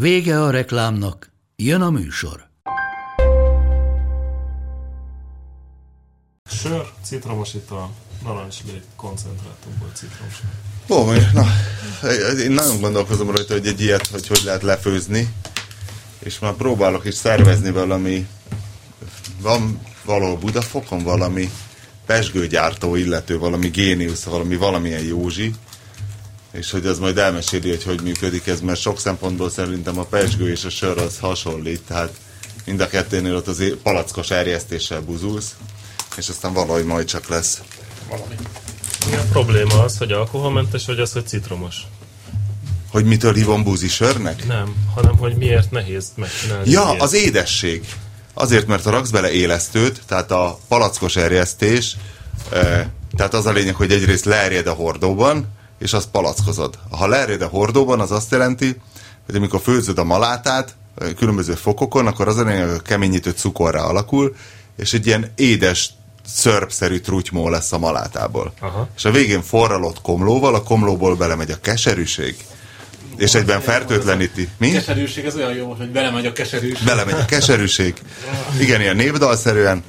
Vége a reklámnak, jön a műsor. Sör, citromos ital, narancslé, koncentrátumból citromos. Ó, na, én nagyon gondolkozom rajta, hogy egy ilyet, hogy hogy lehet lefőzni, és már próbálok is szervezni valami, van valahol Budafokon valami pesgőgyártó illető, valami géniusz, valami valamilyen Józsi, és hogy az majd elmeséli, hogy hogy működik ez, mert sok szempontból szerintem a pesgő és a sör az hasonlít, tehát mind a kettőnél ott az palackos erjesztéssel buzulsz, és aztán valahogy majd csak lesz. Valami. Mi a probléma az, hogy alkoholmentes, vagy az, hogy citromos? Hogy mitől hívom buzi sörnek? Nem, hanem hogy miért nehéz megcsinálni. Ja, ilyet. az édesség. Azért, mert ha raksz bele élesztőt, tehát a palackos erjesztés, eh, tehát az a lényeg, hogy egyrészt leerjed a hordóban, és azt palackozod. Ha leerjed a hordóban, az azt jelenti, hogy amikor főzöd a malátát, eh, különböző fokokon, akkor az a keményítő cukorra alakul, és egy ilyen édes, szörpszerű trutymó lesz a malátából. Aha. És a végén forralott komlóval, a komlóból belemegy a keserűség, és egyben fertőtleníti. Mi? Keserűség, ez olyan jó, hogy belemegy a keserűség. belemegy a keserűség. Igen, ilyen népdalszerűen.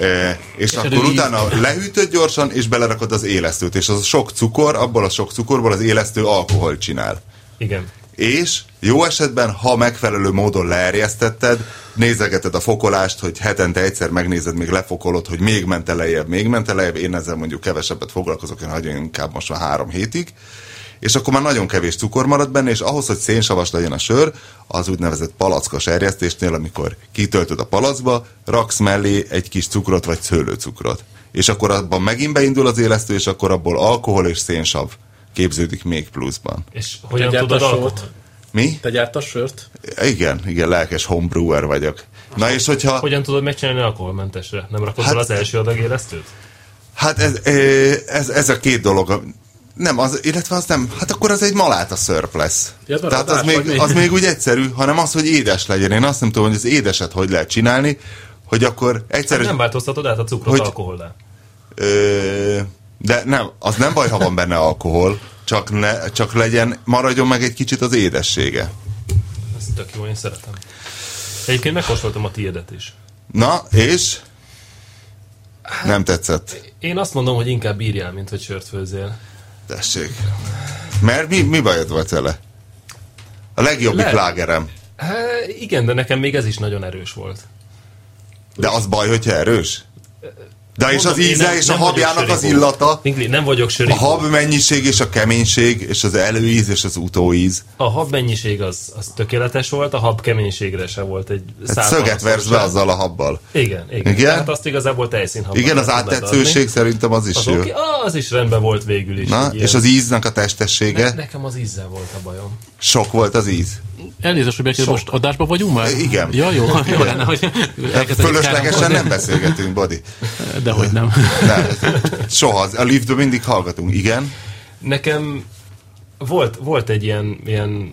E, és Keserű akkor utána lehűtöd gyorsan, és belerakod az élesztőt. És az a sok cukor, abból a sok cukorból az élesztő alkohol csinál. Igen. És jó esetben, ha megfelelő módon leerjesztetted, nézegeted a fokolást, hogy hetente egyszer megnézed, még lefokolod, hogy még ment lejjebb, még ment lejjebb. Én ezzel mondjuk kevesebbet foglalkozok, én hagyom inkább most már három hétig. És akkor már nagyon kevés cukor marad benne, és ahhoz, hogy szénsavas legyen a sör, az úgynevezett palackos erjesztésnél, amikor kitöltöd a palacba, raksz mellé egy kis cukrot vagy szőlőcukrot. És akkor abban megint beindul az élesztő, és akkor abból alkohol és szénsav képződik még pluszban. És hogyan gyártasz tudod sört? alkohol? Mi? Te gyártasz sört? Igen, igen, lelkes homebrewer vagyok. Na és hogyha... Hogyan tudod megcsinálni alkoholmentesre? Nem rakod Hát- hát, az első adag élesztőt? Hát ez, ez, ez a két dolog. Nem, az, illetve az nem, hát akkor az egy maláta szörp lesz. Ja, Tehát az még, az még úgy egyszerű, hanem az, hogy édes legyen. Én azt nem tudom, hogy az édeset hogy lehet csinálni, hogy akkor egyszerű... Nem változtatod át a cukrot Hogy- alkohollá. Ö, de nem, az nem baj, ha van benne alkohol, csak, ne, csak legyen, maradjon meg egy kicsit az édessége. Ez tök jó, én szeretem. Egyébként megkóstoltam a tiédet is. Na, és? Nem tetszett. Én azt mondom, hogy inkább bírjál, mint hogy sört főzzél. Tessék. Mert mi, mi bajod volt vele? A legjobbik Lehet. lágerem. Há, igen, de nekem még ez is nagyon erős volt. De az baj, hogyha erős? De és az íze nem- és a nem vagyok habjának az illata, Ingli, nem vagyok a sörigó. hab mennyiség és a keménység, és az előíz és az utóíz. A hab mennyiség az, az tökéletes volt, a hab keménységre se volt egy Hát szöget versz be azzal a habbal. Igen, igen. Igen? Tehát azt igazából tejszínhabban Igen, az áttetszőség szerintem az is Az, jó. okay, az is rendben volt végül is. Na, és ilyen- az íznek a ne, testessége? nekem az ízzel volt a bajom. Sok volt az íz. Elnézést, hogy Bekir, most adásban vagyunk már? Igen. Ja, jó, jó lenne, hogy Fölöslegesen nem beszélgetünk, Badi. De hogy nem. Nem, soha. A liftben mindig hallgatunk. Igen? Nekem volt, volt egy ilyen, ilyen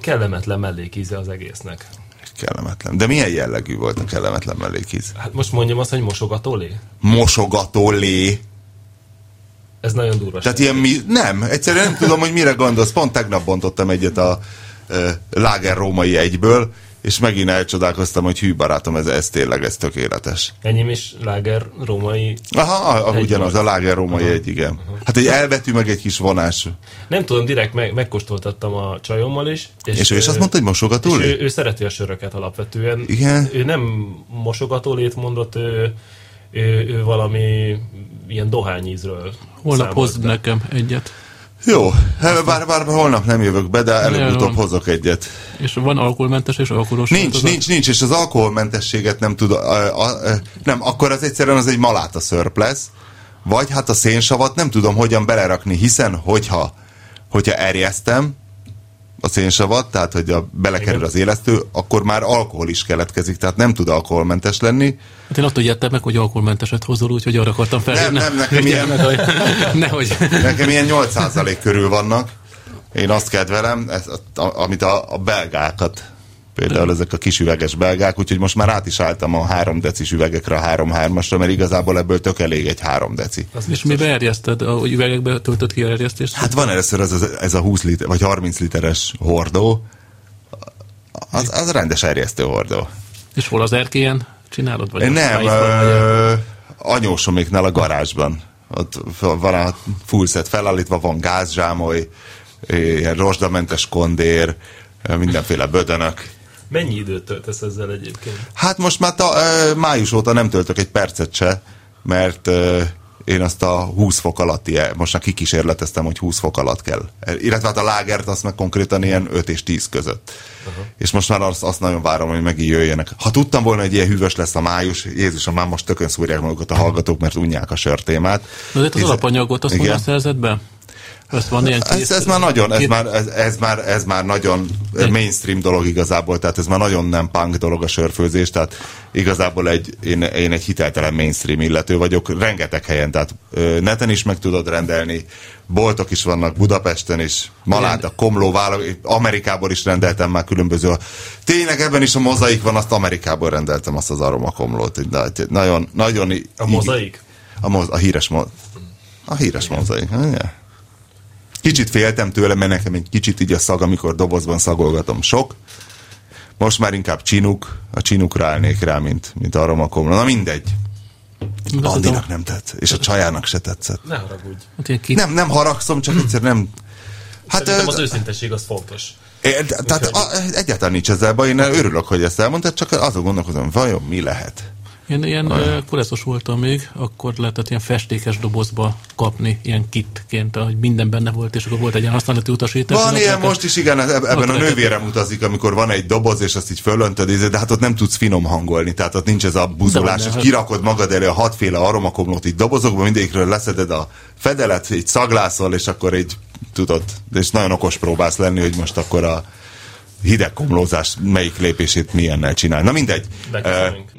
kellemetlen mellékíze az egésznek. Kellemetlen. De milyen jellegű volt a kellemetlen mellékíz? Hát most mondjam azt, hogy mosogatólé? Mosogató lé. Ez nagyon durva. Tehát ilyen mi... Nem, egyszerűen nem tudom, hogy mire gondolsz. Pont tegnap bontottam egyet a Láger római egyből, és megint elcsodálkoztam, hogy hű barátom, ez, ez tényleg, ez tökéletes. Enyém is láger római. Aha, a, ugyanaz, a Láger római egy, igen. Hát egy elbetű, meg egy kis vonás. Nem tudom, direkt meg, megkóstoltattam a csajommal is. És ő is azt mondta, hogy mosogató és lé? ő, ő szereti a söröket alapvetően. Igen. Ő nem mosogatólét mondott, ő, ő, ő valami ilyen dohányízről Holnap hozd be. nekem egyet. Jó, bár, bár, bár holnap nem jövök be, de előbb-utóbb hozok egyet. És van alkoholmentes és alkoholos Nincs, változat? nincs, nincs, és az alkoholmentességet nem tud, a, a, a, nem, akkor az egyszerűen az egy maláta szörp lesz, vagy hát a szénsavat nem tudom hogyan belerakni, hiszen hogyha, hogyha erjesztem, a szénsavat, tehát hogy a, belekerül Igen. az élesztő, akkor már alkohol is keletkezik, tehát nem tud alkoholmentes lenni. Hát én attól jöttem meg, hogy alkoholmenteset hozol, úgyhogy arra akartam felhívni. Nem, nem, nekem ilyen- Nehogy. Nekem ilyen 8% körül vannak. Én azt kedvelem, ez, amit a, a belgákat, például ezek a kis üveges belgák, úgyhogy most már át is álltam a 3 decis üvegekre, a 3 3 asra mert igazából ebből tök elég egy 3 deci. És mi beerjeszted? A üvegekbe töltött ki a erjesztést? Hát van először ez, ez, a 20 liter, vagy 30 literes hordó, az, az rendes erjesztő hordó. És hol az erkélyen csinálod? Vagy Nem, ö, anyósoméknál a garázsban. Ott van a full set felállítva, van gázsámoly, ilyen rozsdamentes kondér, mindenféle bödönök. Mennyi időt töltesz ezzel egyébként? Hát most már ta, május óta nem töltök egy percet se, mert én azt a 20 fok alatti, most már kikísérleteztem, hogy 20 fok alatt kell. Illetve hát a lágert azt meg konkrétan ilyen 5 és 10 között. Uh-huh. És most már azt, azt nagyon várom, hogy megint jöjjenek. Ha tudtam volna, hogy ilyen hűvös lesz a május, Jézusom, már most tökön szúrják magukat a hallgatók, mert unják a sörtémát. Na, de hát az És- alapanyagot azt Igen. mondja szerzett be? Ezt van ilyen Ez, ez már nagyon, ez már, ez, ez, már, ez már nagyon mainstream dolog igazából, tehát ez már nagyon nem punk dolog a sörfőzés, tehát igazából egy, én, én egy hiteltelen mainstream illető vagyok, rengeteg helyen, tehát ö, neten is meg tudod rendelni, boltok is vannak Budapesten is, Maláda, Komló, Vála, Amerikából is rendeltem már különböző. Tényleg ebben is a mozaik van, azt Amerikából rendeltem azt az aromakomlót, de nagyon, nagyon... A mozaik? A, moz, a híres mo, a híres mozaik. Kicsit féltem tőle, mert nekem egy kicsit így a szag, amikor dobozban szagolgatom sok. Most már inkább csinuk, a csinukra állnék rá, mint, mint aromakomra. Na mindegy. De az Andinak a- nem tetsz, és a csajának se tetszett. Ne haragudj. Hát ilyen két, Nem, nem haragszom, csak egyszer nem... Hát, Szerintem az őszintesség az fontos. É, Tehát a, egyáltalán nincs ezzel baj, én örülök, hogy ezt elmondtad, csak azon gondolkozom, vajon mi lehet? Én ilyen uh, koreszos voltam még, akkor lehetett ilyen festékes dobozba kapni, ilyen kitként, hogy minden benne volt, és akkor volt egy ilyen használati utasítás. Van ilyen most is, igen, eb- ebben a nővérem utazik, amikor van egy doboz, és azt így fölöntöd, de hát ott nem tudsz finom hangolni, tehát ott nincs ez a buzulás, De és van, kirakod magad elő a hatféle aromakomlót így dobozokba, mindegyikről leszeded a fedelet, így szaglászol, és akkor így tudod, és nagyon okos próbálsz lenni, hogy most akkor a hideg komlózás melyik lépését milyennel csinál. Na mindegy. Eh, Beköszönünk.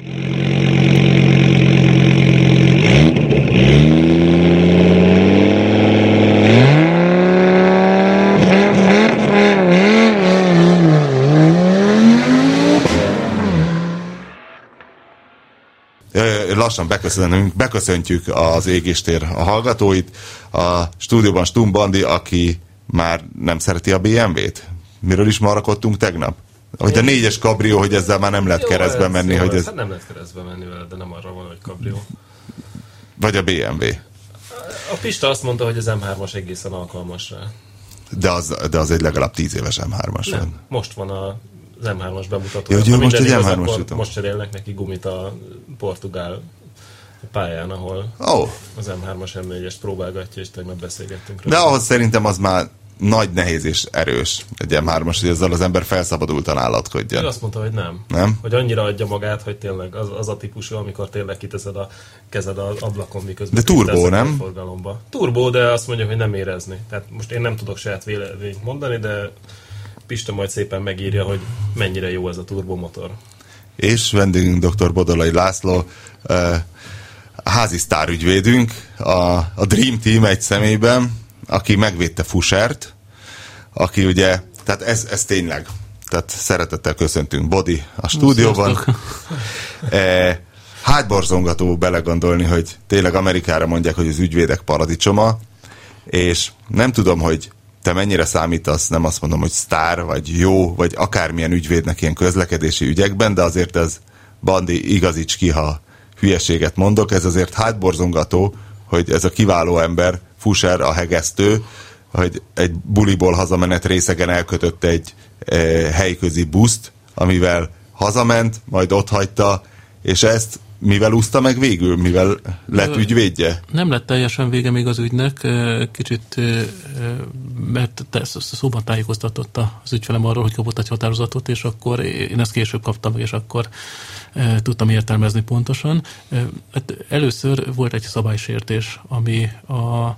Ö, lassan beköszönünk, beköszöntjük az égéstér a hallgatóit. A stúdióban Stum Bandi, aki már nem szereti a BMW-t. Miről is marakodtunk tegnap? Hogy a négyes kabrió, hogy ezzel már nem lehet keresztbe menni, jó hogy ez, Hát nem lehet keresztbe menni vele, de nem arra van, hogy kabrió. vagy a BMW. A Pista azt mondta, hogy az M3-as egészen alkalmas rá. De az, de az egy legalább 10 éves M3-as van. Most van a az M3-as bemutató. Ja, most egy igaz, M3-as akkor jutott. Most cserélnek neki gumit a portugál pályán, ahol oh, az M3-as M4-est próbálgatja, és tegnap beszélgettünk de ahhoz szerintem az már nagy nehéz és erős egy M3-as, hogy ezzel az ember felszabadultan Ő állatkodjon. azt mondta, hogy nem. Nem? Hogy annyira adja magát, hogy tényleg az, az a típusú, amikor tényleg kiteszed a kezed az ablakon, miközben De turbó, nem? a Forgalomba. Turbó, de azt mondja, hogy nem érezni. Tehát most én nem tudok saját véleményt mondani, de Pista majd szépen megírja, hogy mennyire jó ez a turbomotor. és vendégünk dr. Bodolai László, eh, házi sztárügyvédünk, a, a Dream Team egy személyben, aki megvédte Fusert, aki ugye, tehát ez, ez tényleg, tehát szeretettel köszöntünk Bodi a stúdióban. Eh, hátborzongató belegondolni, hogy tényleg Amerikára mondják, hogy az ügyvédek paradicsoma, és nem tudom, hogy te mennyire számítasz, nem azt mondom, hogy sztár, vagy jó, vagy akármilyen ügyvédnek ilyen közlekedési ügyekben, de azért ez Bandi igazíts ki, ha hülyeséget mondok, ez azért hátborzongató, hogy ez a kiváló ember, Fuser a hegesztő, hogy egy buliból hazamenet részegen elkötött egy e, helyközi buszt, amivel hazament, majd ott hagyta, és ezt mivel úszta meg végül, mivel lett ügyvédje? Nem lett teljesen vége még az ügynek, kicsit, mert szóban tájékoztatott az ügyfelem arról, hogy kapott egy határozatot, és akkor én ezt később kaptam, és akkor tudtam értelmezni pontosan. Hát először volt egy szabálysértés, ami a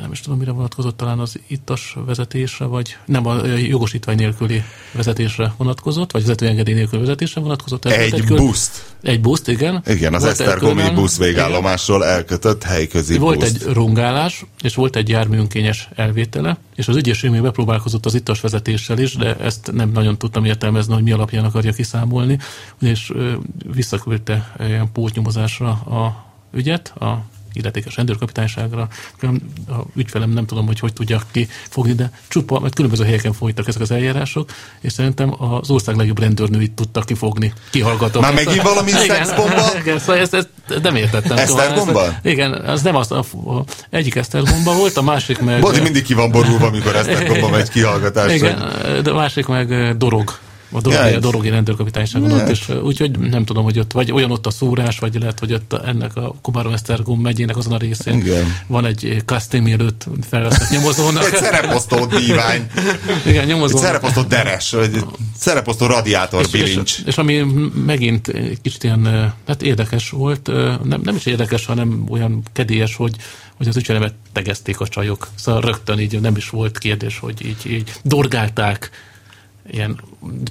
nem is tudom, mire vonatkozott, talán az ittas vezetésre, vagy nem a jogosítvány nélküli vezetésre vonatkozott, vagy vezetőengedély nélküli vezetésre vonatkozott. Ez Egy, egy kör- buszt. Egy buszt, igen. Igen, az Esztergomi busz végállomásról elkötött helyközi Volt buszt. egy rongálás, és volt egy járműönkényes elvétele, és az ügyészség még bepróbálkozott az ittas vezetéssel is, de ezt nem nagyon tudtam értelmezni, hogy mi alapján akarja kiszámolni, és visszaküldte ilyen pótnyomozásra a ügyet, a illetékes rendőrkapitányságra. A ügyfelem nem tudom, hogy hogy tudja kifogni, de csupa, mert különböző helyeken folytak ezek az eljárások, és szerintem az ország legjobb rendőrnőit tudtak kifogni. Kihallgatom. Már megint valami Igen, szexbomba? Igen, szóval ezt, ezt nem értettem. Esztergomba? Ezt- Igen, az nem az, a, a, egyik Esztergomba volt, a másik meg... Bodi mindig ki van borulva, amikor Esztergomba megy kihallgatásra. Igen, de a másik meg eh, Dorog. A Dorogi, Ja, a Dorogi rendőrkapitányságon ott, és eh, úgyhogy nem tudom, hogy ott vagy olyan ott a szúrás, vagy lehet, hogy ott a- ennek a Komárom Esztergom megyének azon a részén Igen. van egy custom előtt felveszett nyomozónak. Egy szereposztó dívány, Igen, egy nyomozónak. szereposztó deres, vagy szereposztó radiátor És, bilincs. és, és ami megint kicsit ilyen, eh, hát érdekes volt, eh, nem, nem is érdekes, hanem olyan kedélyes, hogy hogy az ügyfelemet tegezték a csajok. Szóval rögtön így nem is volt kérdés, hogy így, így dorgálták, ilyen,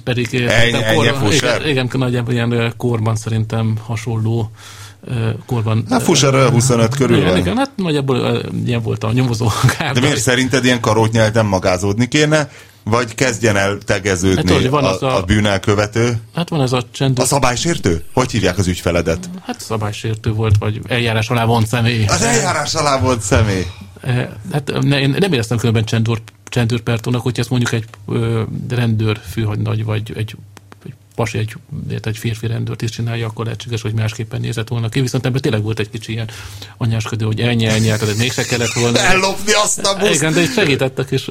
pedig eh, Ennyi- ennyi korban, igen, igen, nagyjából ilyen eh, korban szerintem hasonló eh, korban. Hát Fusser 25 körül igen, van. igen, hát nagyjából ilyen volt a nyomozó De miért szerinted ilyen karótnyelten magázódni kéne, vagy kezdjen el Hát tegeződni tudod, van az a, a- a bűnelkövető? Hát van ez a csendőr, A szabálysértő? Hogy hívják az ügyfeledet? hát szabálysértő volt, vagy eljárás alá vont személy. Az eljárás alá volt személy. Hát ne, én nem éreztem különben csendőr, csendőrpertónak, hogy ezt mondjuk egy ö, rendőr főhagynagy, vagy egy, pasi, egy, egy férfi rendőrt is csinálja, akkor lehetséges, hogy másképpen nézett volna ki. Viszont ebben tényleg volt egy kicsi ilyen anyásködő, hogy ennyi, ennyi, hát ez mégse kellett volna. Ellopni azt a buszt. Igen, de itt segítettek, és,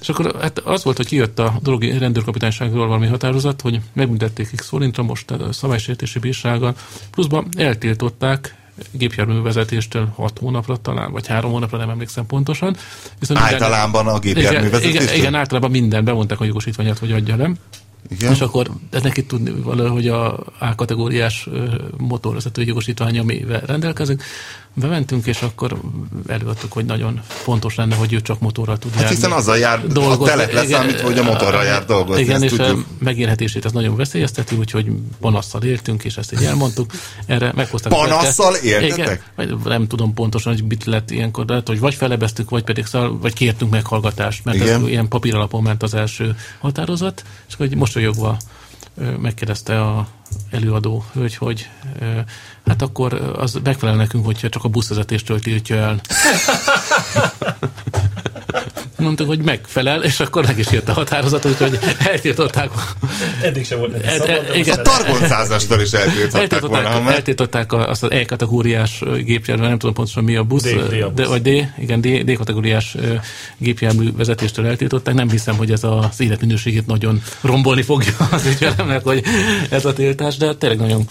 és akkor hát az volt, hogy kijött a dolgi rendőrkapitányságról valami határozat, hogy megbüntették x forintra most szabálysértési bírsággal, pluszban eltiltották gépjárművezetéstől 6 hónapra talán, vagy 3 hónapra, nem emlékszem pontosan. Viszont minden- Általában a igen, gépjárművezetésről? igen, igen, általában minden bemondták a jogosítványát, hogy adja le. Igen. És akkor ez neki tudni valahogy a A kategóriás motorvezető jogosítvány, amivel rendelkezik. Bementünk, és akkor előadtuk, hogy nagyon fontos lenne, hogy ő csak motorral tud Hát járni. hiszen azzal jár, a Dolgozni. telet leszámítva, hogy a motorral jár dolgozni, Igen, és tudjuk. a megélhetését ez nagyon veszélyezteti, úgyhogy panasszal éltünk, és ezt így elmondtuk. Erre meghozták. a Panasszal éltetek? Igen, vagy nem tudom pontosan, hogy mit lett ilyenkor, de lehet, hogy vagy felebeztük, vagy pedig szal, vagy kértünk meghallgatást, mert Igen. ez ilyen papíralapon ment az első határozat, és egy mosolyogva megkérdezte a előadó hölgy, hogy hát akkor az megfelel nekünk, hogyha csak a buszvezetéstől tiltja el. Mondtuk, hogy megfelel, és akkor meg is jött a határozat, úgyhogy eltiltották. Eddig sem volt neki Hát, szabad, de igen. A targoncázastól is eltiltották volna, Eltiltották, meg... eltiltották a- azt az E-kategóriás gépjármű, nem tudom pontosan mi a busz, D- D a de, busz. vagy D, igen, D, D-kategóriás gépjármű vezetéstől eltiltották. Nem hiszem, hogy ez az életminőségét nagyon rombolni fogja az ügyfelemnek, hogy ez a tiltás, de tényleg nagyon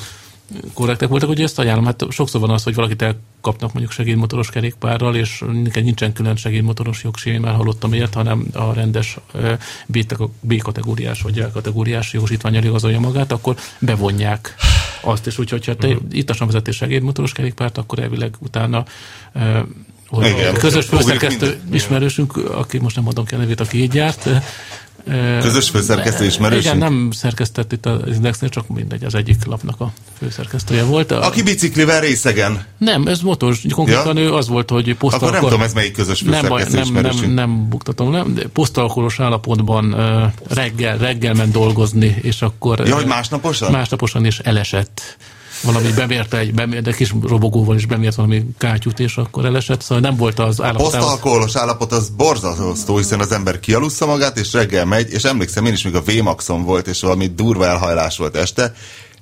korrektek voltak, hogy ezt ajánlom. Hát sokszor van az, hogy valakit elkapnak mondjuk segédmotoros kerékpárral, és nincsen külön segédmotoros jogséré, már hallottam ilyet, hanem a rendes B- B-kategóriás vagy A-kategóriás jogosítványal igazolja magát, akkor bevonják azt is. Úgyhogy ha te Mhm. uh-huh. itt vezetés segédmotoros kerékpárt, akkor elvileg utána ö, hogy Igen. közös főszerkesztő ismerősünk, aki most nem mondom ki a nevét, aki így járt, ö, Közös főszerkesztő ismerősünk? igen, nem szerkesztett itt az Indexnél, csak mindegy, az egyik lapnak a főszerkesztője volt. A, Aki biciklivel részegen. Nem, ez motos, konkrétan Ja? ő az volt, hogy posztalkor... Akkor nem tudom, ez melyik közös nem, főszerkesztő nem, nem, ismerősünk. nem buktatom de posztalkoros állapotban reggel, reggel ment dolgozni, és akkor... Ja, hogy másnaposan? Másnaposan is elesett. Valami bemérte egy, bemérte, kis robogóval is bemért valami kátyút, és akkor elesett, szóval nem volt az állapotában. Posztalkoholos állapot az borzasztó, hiszen az ember kialussza magát, és reggel megy, és emlékszem, én is még a Vémaxon volt, és valami durva elhajlás volt este,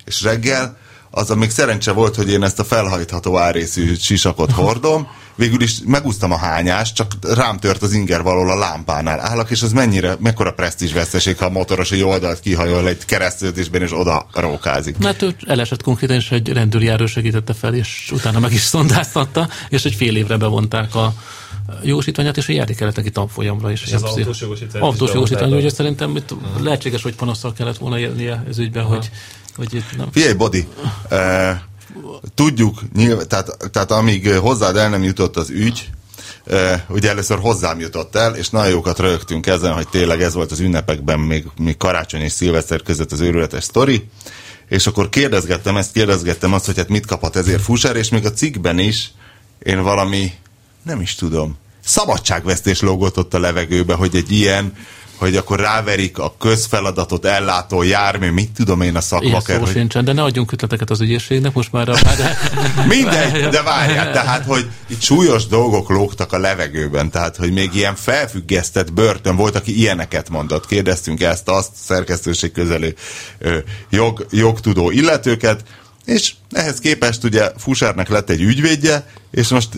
és reggel az még szerencse volt, hogy én ezt a felhajtható árészű sisakot hordom, végül is megúsztam a hányást, csak rám tört az inger valahol a lámpánál állak, és az mennyire, mekkora presztízs veszteség, ha a motoros egy oldalt kihajol egy keresztültésben, és oda rókázik. Mert ő elesett konkrétan, és egy rendőrjáró segítette fel, és utána meg is szondáztatta, és egy fél évre bevonták a jogosítványát, és járni kellett neki tanfolyamra is. És az autós jogosítványt is Autós jogosítvány, ugye szerintem itt lehetséges, hogy panasszal kellett volna élnie ez ügyben, hogy, hogy itt nem. Figyelj, Bodi, eh, tudjuk, nyilv, tehát, tehát amíg hozzád el nem jutott az ügy, ugye először hozzám jutott el, és nagyon jókat rögtünk ezen, hogy tényleg ez volt az ünnepekben, még, még karácsony és szilveszter között az őrületes sztori, és akkor kérdezgettem ezt, kérdezgettem azt, hogy hát mit kaphat ezért Fusár, és még a cikkben is én valami, nem is tudom, szabadságvesztés lógott ott a levegőbe, hogy egy ilyen hogy akkor ráverik a közfeladatot ellátó jármű, mit tudom én a szakma kell. Hogy... sincsen, de ne adjunk ötleteket az ügyészségnek most már. A... De... Mindegy, de várjál, tehát, hogy itt súlyos dolgok lógtak a levegőben, tehát, hogy még ilyen felfüggesztett börtön volt, aki ilyeneket mondott. Kérdeztünk ezt, azt, szerkesztőség közelő jog, jogtudó illetőket, és ehhez képest ugye Fusárnak lett egy ügyvédje, és most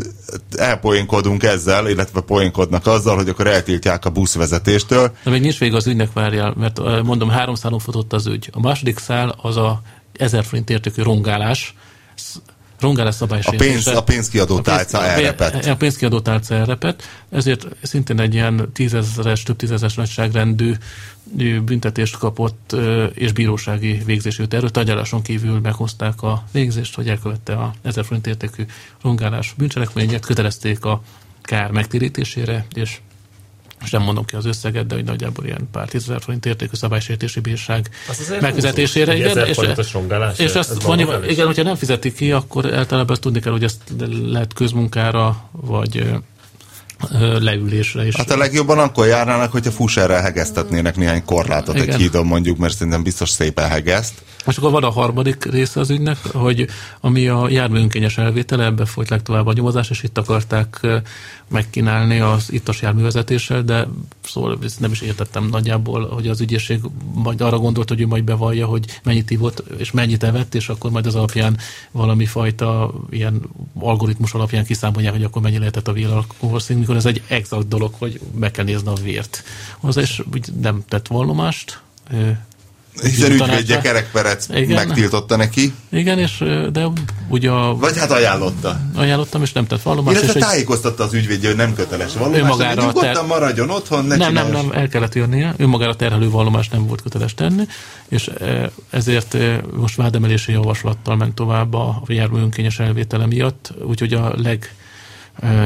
elpoénkodunk ezzel, illetve poénkodnak azzal, hogy akkor eltiltják a buszvezetéstől. De még nincs vége az ügynek, várjál, mert mondom, három szálon futott az ügy. A második szál az a 1000 forint értékű rongálás, rongálás szabálysértése. A, pénz, a pénzkiadó tálca elrepett. A pénzkiadó tálca elrepett, ezért szintén egy ilyen tízezeres, több tízezeres nagyságrendű büntetést kapott, és bírósági végzés jött erről. Tárgyaláson kívül meghozták a végzést, hogy elkövette a 1000 forint értékű rongálás bűncselekményet, kötelezték a kár megtérítésére, és és nem mondom ki az összeget, de hogy nagyjából ilyen pár tízezer forint értékű szabálysértési bírság megfizetésére. Igen, és, és ezt van, igen, hogyha nem fizeti ki, akkor általában ezt tudni kell, hogy ezt lehet közmunkára, vagy leülésre is. Hát a legjobban akkor járnának, hogyha fusárral hegesztetnének néhány korlátot Igen. egy hídon mondjuk, mert szerintem biztos szépen hegeszt. Most akkor van a harmadik része az ügynek, hogy ami a járműönkényes elvétele, ebbe folyt legtovább a nyomozás, és itt akarták megkínálni az ittas járművezetéssel, de szóval nem is értettem nagyjából, hogy az ügyészség majd arra gondolt, hogy ő majd bevallja, hogy mennyit ívott, és mennyit evett, és akkor majd az alapján valami fajta ilyen algoritmus alapján kiszámolják, hogy akkor mennyi lehetett a vélalkoholszín, mikor ez egy exakt dolog, hogy meg kell nézni a vért. Az is nem tett vallomást, hiszen ügyvédje Kerekperec megtiltotta neki. Igen, és de ugye a... Vagy hát ajánlotta. Ajánlottam, és nem tett vallomást. Illetve és tájékoztatta az ügyvédje, hogy nem köteles vallomást. Ő magára ter... maradjon otthon, ne Nem, nem, nem, el kellett jönnie. Ő magára terhelő vallomást nem volt köteles tenni, és ezért most vádemelési javaslattal ment tovább a jármű önkényes elvétele miatt, úgyhogy a leg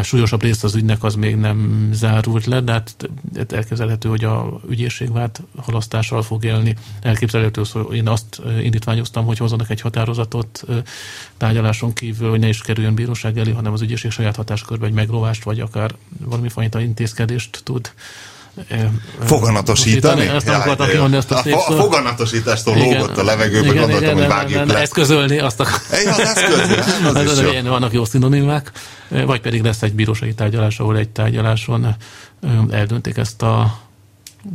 súlyosabb rész az ügynek az még nem zárult le, de hát elképzelhető, hogy a ügyészség vált halasztással fog élni. Elképzelhető, hogy én azt indítványoztam, hogy hozzanak egy határozatot tárgyaláson kívül, hogy ne is kerüljön bíróság elé, hanem az ügyészség saját hatáskörben egy megrovást, vagy akár valami fajta intézkedést tud Foganatosítani? Ezt nem akartam kimondani ezt a, a, a foganatosítástól lógott a levegőbe, igen, gondoltam, igen, hogy vágjuk le. Eszközölni azt a... Egy, az eszközölni, az is jó. Vannak jó szinonimák, vagy pedig lesz egy bírósági tárgyalás, ahol egy tárgyaláson eldöntik ezt a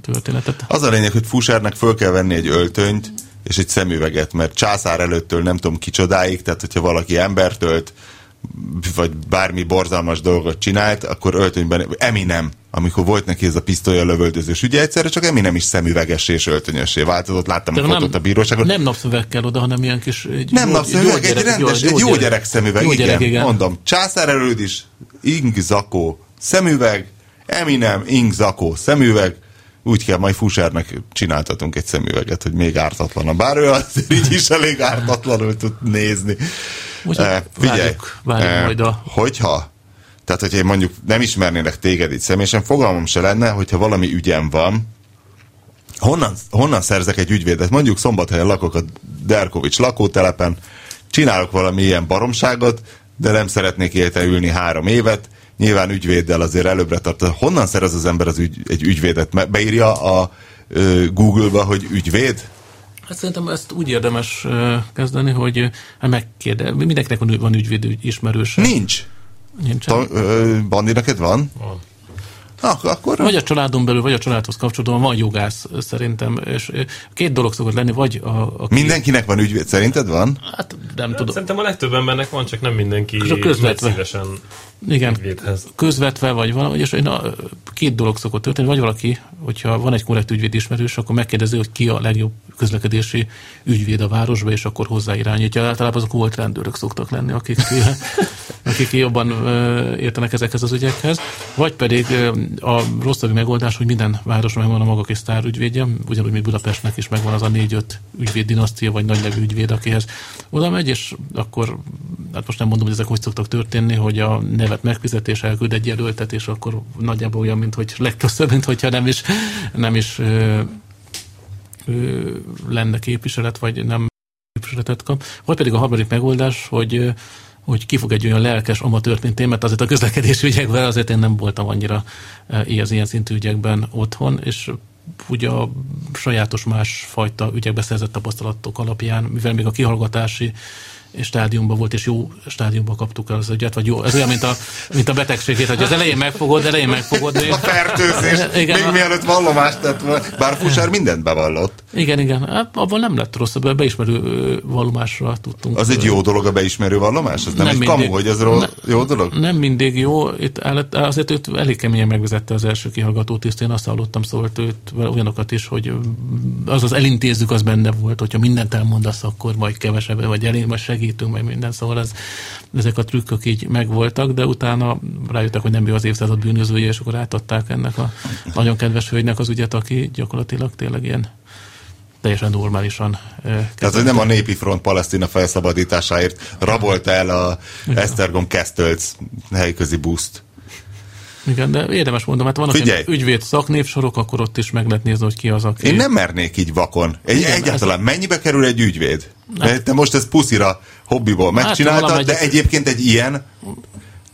történetet. Az a lényeg, hogy Fusárnak föl kell venni egy öltönyt, és egy szemüveget, mert császár előttől nem tudom kicsodáig, tehát hogyha valaki embert ölt, vagy bármi borzalmas dolgot csinált, akkor öltönyben, Eminem, amikor volt neki ez a pisztolya lövöldözős, ugye egyszerre csak Eminem is szemüveges és öltönyösé változott, láttam De a fotót a bíróságon. Nem napszöveg kell oda, hanem ilyen kis... Egy nem jó, napszöveg, egy rendes, jó, egy jó gyerek szemüveg, jó gyerek, igen, igen, mondom. Császár előd is, ing zakó, szemüveg, Eminem, ing zakó, szemüveg, úgy kell, majd Fusárnak csináltatunk egy szemüveget, hogy még ártatlan. Bár ő azért így is elég ártatlanul tud nézni. Úgy, uh, figyelj, várjuk, várjuk uh, majd a... Hogyha, tehát hogyha én mondjuk nem ismernélek téged itt személyesen, fogalmam se lenne, hogyha valami ügyem van, honnan, honnan szerzek egy ügyvédet? Mondjuk szombathelyen lakok a Derkovics lakótelepen, csinálok valami ilyen baromságot, de nem szeretnék érte ülni három évet, nyilván ügyvéddel azért előbbre tart. Honnan szerez az ember az ügy, egy ügyvédet? Beírja a Google-ba, hogy ügyvéd? Hát szerintem ezt úgy érdemes kezdeni, hogy hát megkérde, mindenkinek van, ügyvéd ismerőse. Nincs. Nincs. Bandi, neked van? Van. Ah, akkor... Vagy a családon belül, vagy a családhoz kapcsolatban van jogász szerintem, és két dolog szokott lenni, vagy a... Aki... Mindenkinek van ügyvéd, szerinted van? Hát nem tudom. Szerintem a legtöbb embernek van, csak nem mindenki szívesen igen, ügyvédhez. közvetve, vagy valami, és én a, két dolog szokott történni, vagy valaki, hogyha van egy korrekt ügyvéd ismerős, akkor megkérdezi, hogy ki a legjobb közlekedési ügyvéd a városba, és akkor hozzáirányítja. Általában azok volt rendőrök szoktak lenni, akik, akik jobban értenek ezekhez az ügyekhez. Vagy pedig a rosszabb megoldás, hogy minden városban megvan a maga kis sztár ügyvédje, ugyanúgy, mint Budapestnek is megvan az a négy-öt ügyvéd dinasztia, vagy nagy nevű ügyvéd, akihez oda megy, és akkor hát most nem mondom, hogy ezek hogy szoktak történni, hogy a nevet megfizetés elküld egy jelöltet, és akkor nagyjából olyan, mint hogy legtöbbször, mint hogyha nem is, nem is ö, ö, lenne képviselet, vagy nem képviseletet kap. Vagy pedig a harmadik megoldás, hogy hogy ki fog egy olyan lelkes amatőrt, mint én, mert azért a közlekedési ügyekben azért én nem voltam annyira az ilyen szintű ügyekben otthon, és ugye a sajátos másfajta ügyekbe szerzett tapasztalatok alapján, mivel még a kihallgatási stádiumban volt, és jó stádiumban kaptuk el az ügyet, vagy jó, ez olyan, mint a, mint a betegségét, hogy az elején megfogod, elején megfogod. A fertőzés, igen, még a... mielőtt vallomást tett volna, bár Fusár mindent bevallott. Igen, igen, hát abban nem lett rosszabb, beismerő vallomásra tudtunk. Az egy jó dolog a beismerő vallomás? Az nem, nem egy mindig, kamu, hogy ez ne, jó dolog? Nem mindig jó, itt azért őt elég keményen megvezette az első kihallgató tiszt, én azt hallottam, szólt őt olyanokat is, hogy az az elintézzük, az benne volt, hogyha mindent elmondasz, akkor majd kevesebb, vagy elég, majd segítünk, meg minden, szóval ez, ezek a trükkök így megvoltak, de utána rájöttek, hogy nem ő az évszázad bűnözője, és akkor átadták ennek a nagyon kedves hölgynek az ügyet, aki gyakorlatilag tényleg ilyen teljesen normálisan. Tehát, hogy nem a népi front Palesztina felszabadításáért rabolta el a. Esztergom Kesztölc helyközi buszt. Igen, de érdemes mondom, hát vannak Figyelj. ügyvéd szaknévsorok, akkor ott is meg lehet nézni, hogy ki az, aki... Én nem mernék így vakon. Egy, Igen, egyáltalán ez... mennyibe kerül egy ügyvéd? Hát, Te most ezt puszira, hobbiból hát, megcsináltad, hát, de egyébként egy ilyen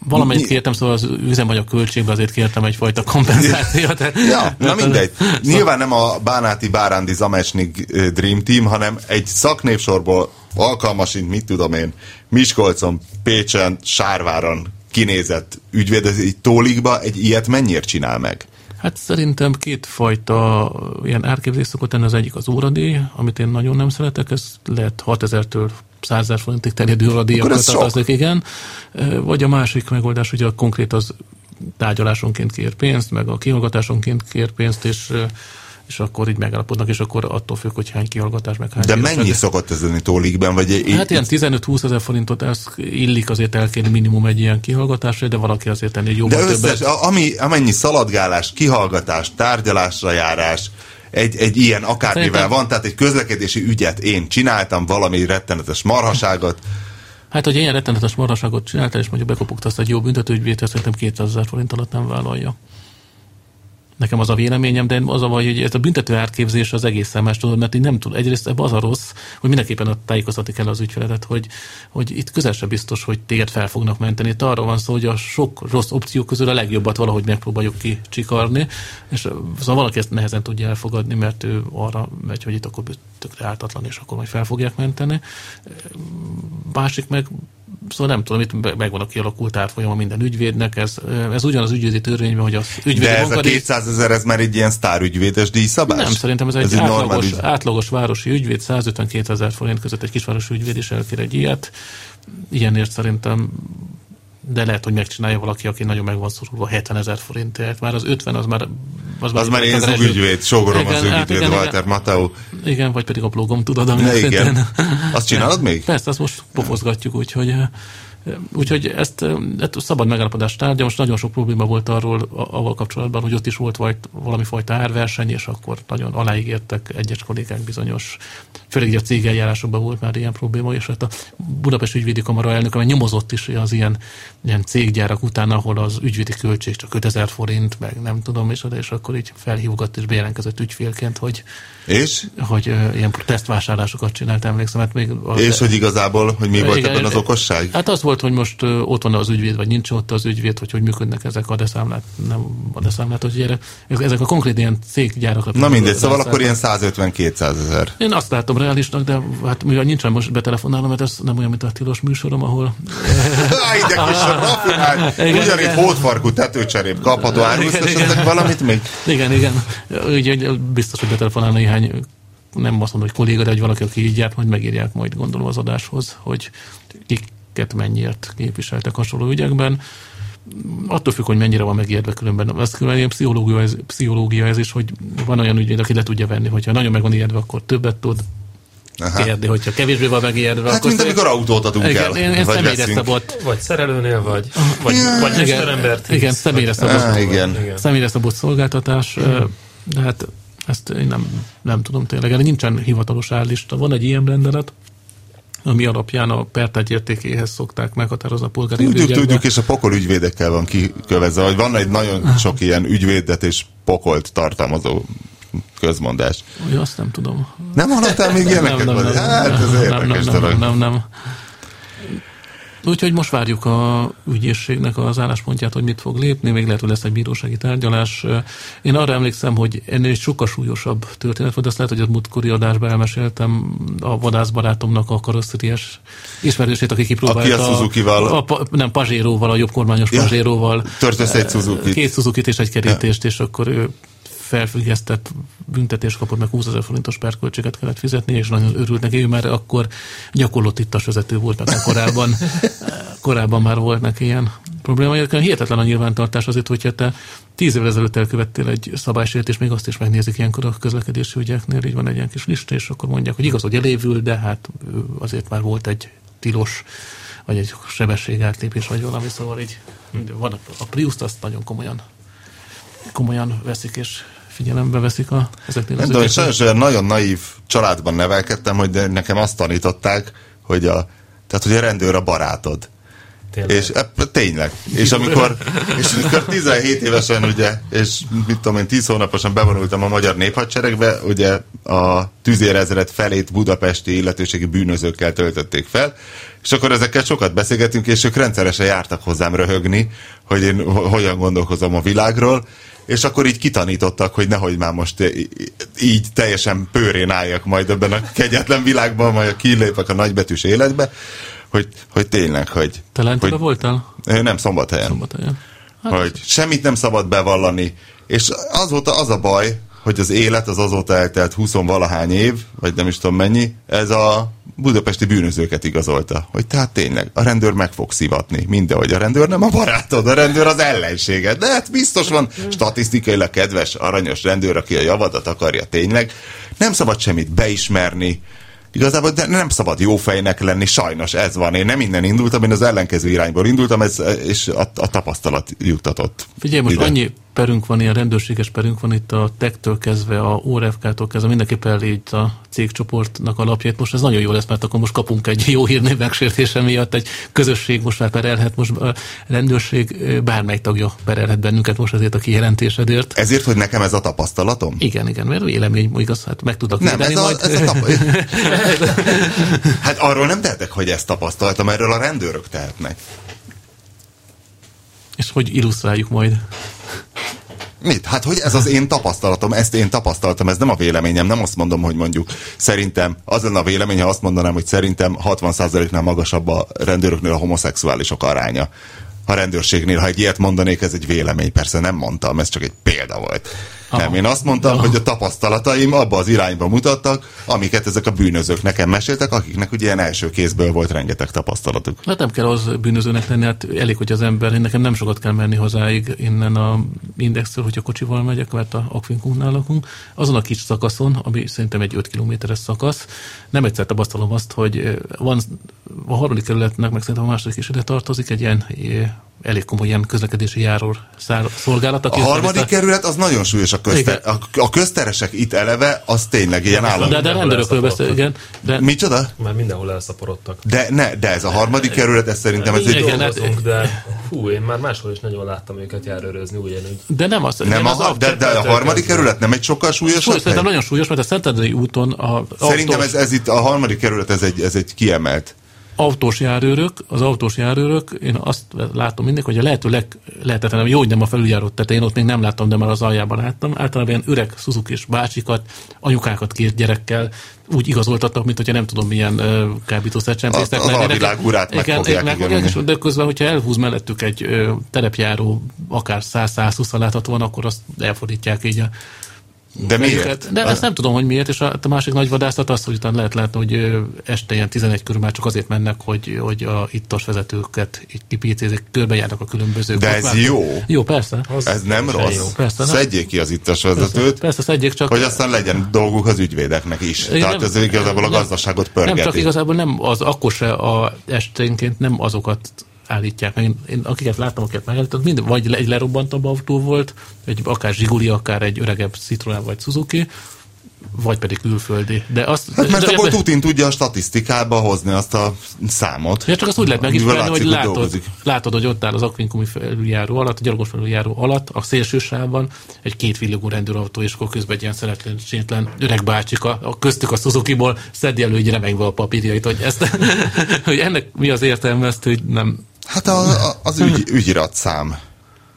Valamelyik kértem, szóval az üzemanyag költségbe azért kértem egyfajta kompenzációt. ja, na mindegy. Nyilván nem a Bánáti Bárándi Zamesnik Dream Team, hanem egy szaknévsorból alkalmasint, mit tudom én, Miskolcon, Pécsen, Sárváron kinézett ügyvéd, ez egy tólikba egy ilyet mennyiért csinál meg? Hát szerintem kétfajta ilyen árképzés szokott lenni, az egyik az óradíj, amit én nagyon nem szeretek, ez lehet 6000-től 100 ezer forintig terjedő óradíjakat tartozik, igen. Vagy a másik megoldás, ugye a konkrét az tárgyalásonként kér pénzt, meg a kihallgatásonként kér pénzt, és és akkor így megállapodnak, és akkor attól függ, hogy hány kihallgatás, meg hány De mennyi szokott ez lenni tólikben? Vagy hát ilyen 15-20 ezer forintot ez illik azért elkérni minimum egy ilyen kihallgatásra, de valaki azért tenni jobban De összes, többet. ami, amennyi szaladgálás, kihallgatás, tárgyalásra járás, egy, egy ilyen akármivel Szerintem... van, tehát egy közlekedési ügyet én csináltam, valami rettenetes marhaságot, Hát, hogy ilyen rettenetes marhaságot csináltál, és mondjuk bekopogtasz egy jó büntetőügyvédet, szerintem 200 ezer forint alatt nem vállalja. Nekem az a véleményem, de az a baj, hogy ez a büntető árképzés az egész más, tudod, mert így nem tud. Egyrészt ebben az a rossz, hogy mindenképpen tájékoztatni kell az ügyfeledet, hogy, hogy itt közel sem biztos, hogy téged fel fognak menteni. Itt arról van szó, hogy a sok rossz opció közül a legjobbat valahogy megpróbáljuk kicsikarni, és szóval valaki ezt nehezen tudja elfogadni, mert ő arra megy, hogy itt akkor tökre ártatlan, és akkor majd fel fogják menteni. Másik meg szóval nem tudom, itt megvan a kialakult árfolyama minden ügyvédnek, ez, ez ugyanaz ügyvédi törvényben, hogy az ügyvédi De ez a 200 ezer, ez már egy ilyen sztárügyvédes díjszabás? Nem, szerintem ez, ez egy, egy átlagos, ügy... átlagos városi ügyvéd, 152 ezer forint között egy kisvárosi ügyvéd is elkér egy ilyet. Ilyenért szerintem de lehet, hogy megcsinálja valaki, aki nagyon meg van szorulva 70 ezer forintért. Már az 50 az már... Az, az már én ügyvéd, sógorom az hát ügyvéd, Walter Mateu. Igen, vagy pedig a blogom, tudod, ami igen. Azt csinálod még? Persze, azt most pofozgatjuk, úgyhogy Úgyhogy ezt, ezt szabad megállapodást tárgya. Most nagyon sok probléma volt arról, avval kapcsolatban, hogy ott is volt vagy valami fajta árverseny, és akkor nagyon aláígértek egyes kollégák bizonyos, főleg a cégeljárásokban volt már ilyen probléma, és hát a Budapest ügyvédi kamara elnöke mert nyomozott is az ilyen, ilyen céggyárak után, ahol az ügyvédi költség csak 5000 forint, meg nem tudom, és, és akkor így felhívott és bejelentkezett ügyfélként, hogy, és? hogy uh, ilyen tesztvásárlásokat csinált, emlékszem. Hát még az, és hogy igazából, hogy mi volt igen, ebben az okosság? Hát az volt, hogy most ott van az ügyvéd, vagy nincs ott az ügyvéd, hogy hogy működnek ezek a deszámlát, nem a deszámlát, hogy gyere. Ezek a konkrét ilyen céggyárak. Na mindegy, szóval akkor ilyen 150-200 ezer. Én azt látom reálisnak, de hát mivel nincsen most betelefonálom, mert ez nem olyan, mint a tilos műsorom, ahol... Ide kis rafinált, ugyanígy hótfarkú tetőcserép kapható áruszt, valamit még? Igen, igen. Úgy, biztos, hogy betelefonálna néhány nem azt mondom, hogy kolléga, de hogy valaki, aki így járt, majd megírják majd gondolom az adáshoz, hogy kiket mennyiért képviseltek hasonló ügyekben. Attól függ, hogy mennyire van megérve különben. Ez különben ilyen pszichológia ez, pszichológia ez is, hogy van olyan ügyvéd, aki le tudja venni, hogyha nagyon meg van ijedve, akkor többet tud, Aha. kérni, hogyha kevésbé van megijedve. Hát, akkor mint amikor autót adunk igen, el. Én, én vagy személyre szabott. Vagy szerelőnél, vagy, vagy, ja, vagy mesterembert. Igen, személyre szabott. Ah, igen. Személyre szabott szolgáltatás. De hát ezt én nem, nem tudom tényleg, erre nincsen hivatalos állista. Van egy ilyen rendelet, ami alapján a pertágy értékéhez szokták meghatározni a polgári Tudjuk, ügyekbe. tudjuk, és a pokol ügyvédekkel van kikövezve, hogy van egy nagyon sok ilyen ügyvédet és pokolt tartalmazó közmondás. Jó, azt nem tudom. Nem hallottál még ilyeneket? hát ez nem, érdekes dolog. nem, nem, nem. Úgyhogy most várjuk a ügyészségnek az álláspontját, hogy mit fog lépni, még lehet, hogy lesz egy bírósági tárgyalás. Én arra emlékszem, hogy ennél egy sokkal súlyosabb történet volt, azt lehet, hogy a múltkori adásban elmeséltem a vadászbarátomnak a karosszériás ismerősét, aki kipróbálta. Aki a Suzuki-val- A, a, nem, Pazséróval, a jobb kormányos Ja. Pazséróval. Tört össze egy Suzuki-t. Két suzuki és egy kerítést, és akkor ő felfüggesztett büntetés kapott, meg 20 ezer forintos perköltséget kellett fizetni, és nagyon örült neki, ő már akkor gyakorlott ittas vezető volt, már korábban, korábban már volt neki ilyen probléma. Hihetetlen a nyilvántartás azért, hogyha te tíz évvel ezelőtt elkövettél egy szabálysértést, még azt is megnézik ilyenkor a közlekedési ügyeknél, így van egy ilyen kis lista, és akkor mondják, hogy igaz, hogy elévül, de hát azért már volt egy tilos vagy egy sebességátlépés, vagy valami, szóval így van a, a Prius-t azt nagyon komolyan komolyan veszik, és figyelembe veszik a, ezeknél Nem az tudom, sajnos olyan nagyon naív családban nevelkedtem, hogy de nekem azt tanították, hogy a, tehát, hogy a rendőr a barátod. Tényleg. És e, tényleg. És amikor, és amikor 17 évesen, ugye, és mit tudom én, 10 hónaposan bevonultam a magyar néphadseregbe, ugye a tüzérezred felét budapesti illetőségi bűnözőkkel töltötték fel, és akkor ezekkel sokat beszélgetünk, és ők rendszeresen jártak hozzám röhögni, hogy én ho- hogyan gondolkozom a világról, és akkor így kitanítottak, hogy nehogy már most így teljesen pőrén álljak majd ebben a kegyetlen világban, majd kilépek a nagybetűs életbe, hogy, hogy tényleg, hogy... Te hogy voltál? Nem, szombathelyen. Szombathelyen. Hát hogy semmit nem szabad bevallani. És azóta az a baj, hogy az élet az azóta eltelt 20 valahány év, vagy nem is tudom mennyi, ez a budapesti bűnözőket igazolta. Hogy tehát tényleg, a rendőr meg fog szivatni. Mindenhogy a rendőr nem a barátod, a rendőr az ellenséged. De hát biztos van statisztikailag kedves, aranyos rendőr, aki a javadat akarja tényleg. Nem szabad semmit beismerni, Igazából de nem szabad jó fejnek lenni, sajnos ez van. Én nem innen indultam, én az ellenkező irányból indultam, ez, és a, a tapasztalat juttatott. Figyelj, most ide. annyi perünk van, ilyen rendőrséges perünk van itt a TEK-től kezdve, a ORFK-tól kezdve, mindenképp elé itt a cégcsoportnak alapjait. Most ez nagyon jó lesz, mert akkor most kapunk egy jó hírnév megsértése miatt, egy közösség most már perelhet, most a rendőrség bármely tagja perelhet bennünket most azért a kijelentésedért. Ezért, hogy nekem ez a tapasztalatom? Igen, igen, mert vélemény, igaz, hát meg tudok Nem, ez a, majd. ez a tapa... Hát arról nem tehetek, hogy ezt tapasztaltam, erről a rendőrök tehetnek. És hogy illusztráljuk majd. Mit? Hát, hogy ez az én tapasztalatom, ezt én tapasztaltam, ez nem a véleményem, nem azt mondom, hogy mondjuk szerintem, az lenne a vélemény, ha azt mondanám, hogy szerintem 60%-nál magasabb a rendőröknél a homoszexuálisok aránya. A rendőrségnél, ha egy ilyet mondanék, ez egy vélemény, persze nem mondtam, ez csak egy példa volt. Aha. Nem, én azt mondtam, Aha. hogy a tapasztalataim abba az irányba mutattak, amiket ezek a bűnözők nekem meséltek, akiknek ugye ilyen első kézből volt rengeteg tapasztalatuk. Hát nem kell az bűnözőnek lenni, hát elég, hogy az ember, én nekem nem sokat kell menni hozzáig innen a Indextől, hogyha kocsival megyek, mert a Akvinkunknál lakunk. Azon a kis szakaszon, ami szerintem egy 5 kilométeres szakasz, nem egyszer tapasztalom azt, hogy eh, van a harmadik kerületnek, meg szerintem a második is ide tartozik, egy ilyen eh, elég komoly ilyen közlekedési járó szár- szolgálat. A aki harmadik össze-vissza- kerület az nagyon súlyos a, közter, a, a közteresek itt eleve, az tényleg ilyen állam. De, de rendőrökről beszél, igen. De, Micsoda? Már mindenhol elszaporodtak. De, ne, de ez a harmadik kerület, ez szerintem ez egy... Igen, dolgozunk, hát- de fú, én már máshol is nagyon láttam őket járőrözni ugyanúgy. de nem az. Nem, az a, de, de a harmadik kerület nem egy sokkal súlyosabb Súlyos, szerintem nagyon súlyos, mert a Szentendrei úton a Szerintem autós- ez, ez itt a harmadik kerület, ez egy, ez egy kiemelt. Autós járőrök, az autós járőrök, én azt látom mindig, hogy a lehető leglehetetlenebb, jó, hogy nem a felüljáró tetején, ott még nem láttam, de már az aljában láttam. Általában ilyen öreg Suzuki és bácsikat, anyukákat két gyerekkel úgy igazoltatnak, mint hogyha nem tudom milyen uh, kábítószer csempésztek Az- az alvilág urát megfogják, igen, igen. és de közben, hogyha elhúz mellettük egy ö, terepjáró, akár 100-120 láthatóan, akkor azt elfordítják így a De miért? De ezt nem tudom, hogy miért, és a, a másik nagy vadászat az, hogy utána lehet látni, hogy este ilyen 11 körül már csak azért mennek, hogy, hogy a ittas vezetőket így kipícézik, körbejárnak a különböző De ez kotvák. jó. Jó, persze. Ez nem rossz. jó. Persze, nem. Szedjék ki az ittas vezetőt, Persze, szedjék csak. hogy aztán legyen dolguk az ügyvédeknek is. Igen, Tehát ez igazából a nem- gazdaságot Nem, csak pörgeti. igazából nem az, akkor se a esténként nem azokat állítják meg. Én, én akiket láttam, akiket megállított, mind vagy egy lerobbantabb autó volt, egy akár Zsiguli, akár egy öregebb Citroen vagy Suzuki, vagy pedig külföldi. De azt, Hát mert de, abból de, Tutin tudja a statisztikába hozni azt a számot. Ja, csak azt úgy lehet megismerni, hogy látod, dolgozik. látod, hogy ott áll az akvinkumi felüljáró alatt, a gyalogos felüljáró alatt, a szélső sávban egy két villogó rendőrautó, és akkor közben egy ilyen szeretlenségtelen öreg bácsika, a köztük a Suzuki-ból szedi elő így remegve a papírjait, hogy, ezt, hogy ennek mi az értelme, ezt, hogy nem Hát a, a, az ügy, ügyiratszám.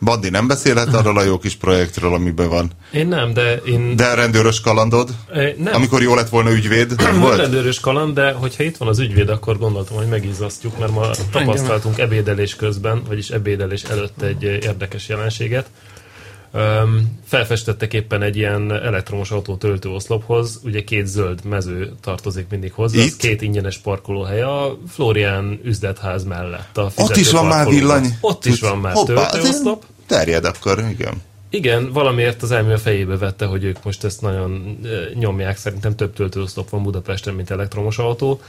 Bandi nem beszélhet arról a jó kis projektről, amiben van. Én nem, de én... De a rendőrös kalandod, nem. amikor jó lett volna ügyvéd, nem Volt volt? rendőrös kaland, de hogyha itt van az ügyvéd, akkor gondoltam, hogy megizzasztjuk, mert ma tapasztaltunk ebédelés közben, vagyis ebédelés előtt egy érdekes jelenséget. Um, felfestettek éppen egy ilyen elektromos autó töltőoszlophoz, ugye két zöld mező tartozik mindig hozzá, Itt? két ingyenes parkolóhely a Florian üzletház mellett. A Ott is van már villany. Ott is van már Hoppá, töltőoszlop. Terjed akkor, igen. Igen, valamiért az elmű a fejébe vette, hogy ők most ezt nagyon nyomják. Szerintem több töltőoszlop van Budapesten, mint elektromos autó.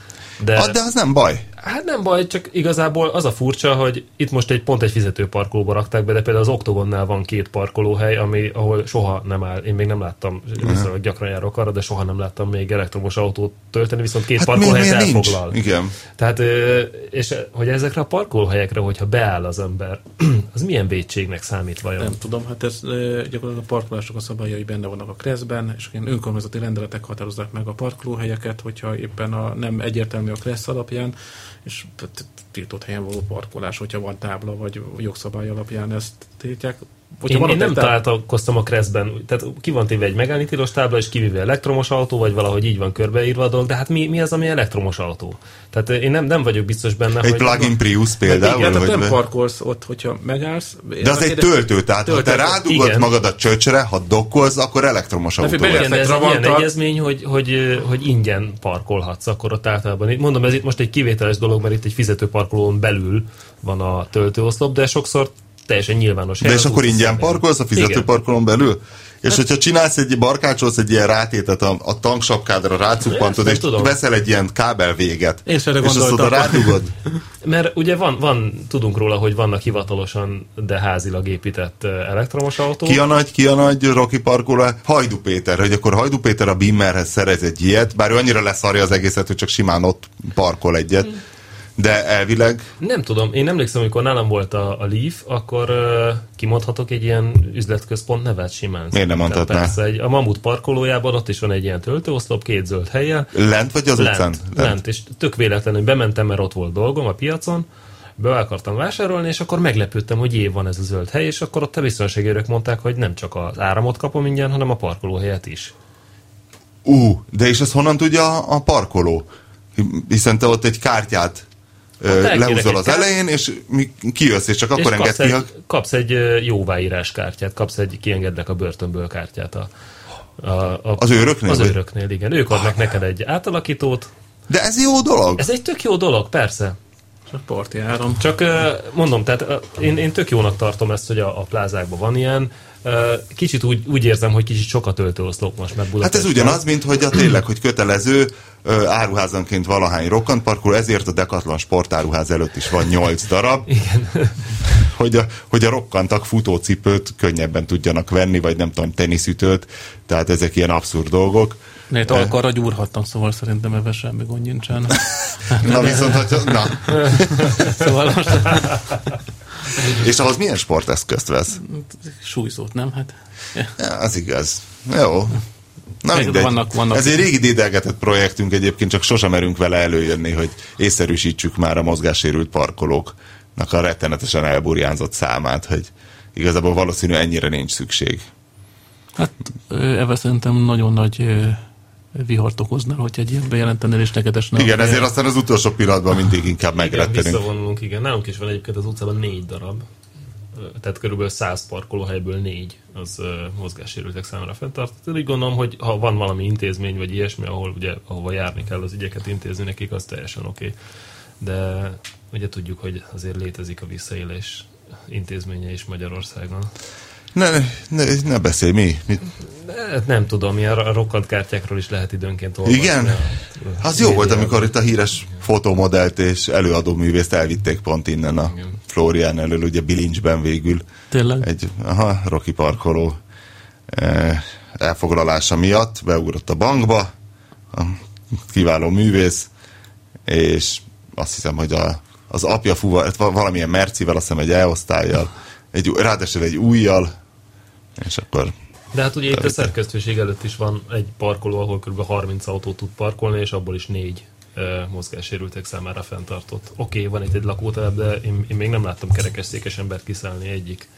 De, Ah, de az nem baj. hát nem baj, csak igazából az a furcsa, hogy itt most egy pont egy fizető parkolóba rakták be, de például az Oktogonnál van két parkolóhely, ami, ahol soha nem áll. Én még nem láttam, viszonylag gyakran járok arra, de soha nem láttam még elektromos autót tölteni, viszont két Hát parkolóhelyet miért, miért nincs? elfoglal. Igen. Tehát, és hogy ezekre a parkolóhelyekre, hogyha beáll az ember, az milyen védségnek számít vajon? Nem tudom, hát ez gyakorlatilag a parkolások a szabályai benne vannak a kreszben, és ilyen önkormányzati rendeletek határozzák meg a parkolóhelyeket, hogyha éppen a nem egyértelmű a kressz alapján, és tiltott helyen való parkolás, hogyha van tábla, vagy jogszabály alapján ezt tiltják. Hogyha Én, van én nem egy tábla- találkoztam a Kreszben, tehát ki van téve egy megállni tilos tábla, és kivéve elektromos autó, vagy valahogy így van körbeírva a dolog, de hát mi, mi az, ami elektromos autó? Tehát én nem, nem vagyok biztos benne, Egy hogy... plug-in Prius például. Igen, tehát nem be- parkolsz ott, hogyha megállsz. de az egy töltő, tehát ha te Töltő, rádugod igen. magad a csöcsre, ha dokkolsz, akkor elektromos autó lesz. Igen, de ez Egy egy ilyen egyezmény, hogy, hogy, hogy ingyen parkolhatsz akkor ott általában. Itt Mondom, ez itt most egy kivételes dolog, mert itt egy fizetőparkolón belül van a töltőoszlop, de sokszor teljesen nyilvános De hely és akkor ingyen szélén. parkolsz a Igen. fizetőparkolón belül? És hogyha csinálsz egy, barkácsolsz egy ilyen rátétet a, a tanksapkádra, rácuppantod, és tudom. veszel egy ilyen Én is erre és azt oda rádugod. Mert ugye van, van, tudunk róla, hogy vannak hivatalosan, de házilag épített elektromos autók. Ki a nagy, ki a nagy Rocky parkoló? Hajdu Péter, hogy akkor Hajdu Péter a Bimmerhez szerez egy ilyet, bár ő annyira leszarja az egészet, hogy csak simán ott parkol egyet. De elvileg Nem tudom, én emlékszem, amikor nálam volt a, a Leaf, akkor uh, kimondhatok egy ilyen üzletközpont nevet simán. Miért nem Szerintem mondhatná? Persze, egy, a Mamut parkolójában ott is van egy ilyen töltőoszlop, két zöld helye. lent vagy az utcán? Lent, lent, és tök véletlenül bementem, mert ott volt dolgom a piacon, be akartam vásárolni, és akkor meglepődtem, hogy év van ez a zöld hely, és akkor ott a biztonságőrök mondták, hogy nem csak az áramot kapom ingyen, hanem a parkolóhelyet is. Ú, de és ezt honnan tudja a parkoló? Hiszen te ott egy kártyát elkérek lehúzol az elején, és mi, kijössz, és csak akkor és enged kapsz ki, kapsz egy jóváírás kártyát, kapsz egy kiengednek a börtönből kártyát a, a, a, Az őröknél, Az vagy? őröknél, igen. Ők adnak neked egy átalakítót. De ez jó dolog. Ez egy tök jó dolog, persze. Csak parti áram. Csak mondom, tehát én, én tök jónak tartom ezt, hogy a, a plázákban van ilyen. Kicsit úgy, úgy érzem, hogy kicsit sokat töltőoszlop most, mert Hát Budapesten. ez ugyanaz, mint hogy a tényleg, hogy kötelező áruházanként valahány rokkantparkoló, ezért a Decathlon sportáruház előtt is van nyolc darab. Igen. hogy a, hogy a rokkantak futócipőt könnyebben tudjanak venni, vagy nem tudom, teniszütőt, tehát ezek ilyen abszurd dolgok. Mert alkarra gyúrhattam, szóval szerintem ebben semmi gond nincsen. Na viszont, hogyha, na, Szóval most és ahhoz milyen sporteszközt vesz? súlyzót, nem? Hát Ja, az igaz. Jó. Na mindegy. vannak- vannak- Ez egy régi dédelgetett projektünk egyébként, csak sosem merünk vele előjönni, hogy észszerűsítsük már a mozgássérült parkolóknak a rettenetesen elburjánzott számát, hogy igazából valószínű ennyire nincs szükség. Hát ebben szerintem nagyon nagy vihart okoznál, hogy egy ilyen bejelentenél, és neked esne. Igen, ezért aztán az utolsó pillanatban mindig inkább Igen, megrettenünk. visszavonulunk, igen. Nálunk is van egyébként az utcában négy darab. Tehát körülbelül 100 parkolóhelyből négy az uh, mozgássérültek számára fenntartott. Én úgy gondolom, hogy ha van valami intézmény vagy ilyesmi, ahol ugye ahova járni kell az ügyeket intézni nekik, az teljesen oké. Okay. De ugye tudjuk, hogy azért létezik a visszaélés intézménye is Magyarországon. Ne, ne, ne beszélj, mi? mi? De nem tudom, ilyen a rokkant kártyákról is lehet időnként olvasni. Igen? a- Az jó volt, amikor itt a híres fotomodellt és előadó művészt elvitték pont innen a Igen. Florián elől, ugye Bilincsben végül. Tényleg? Egy aha, Rocky parkoló. E, elfoglalása miatt beugrott a bankba, a kiváló művész, és azt hiszem, hogy a, az apja fuva, hát valamilyen mercivel, azt hiszem egy E-osztályjal, egy, ráadásul egy újjal, és akkor de hát ugye itt a szerkesztőség előtt is van egy parkoló, ahol kb. 30 autó tud parkolni, és abból is négy mozgássérültek számára fenntartott. Oké, okay, van itt egy lakótelep, de én, én még nem láttam kerekesszékes embert kiszállni egyik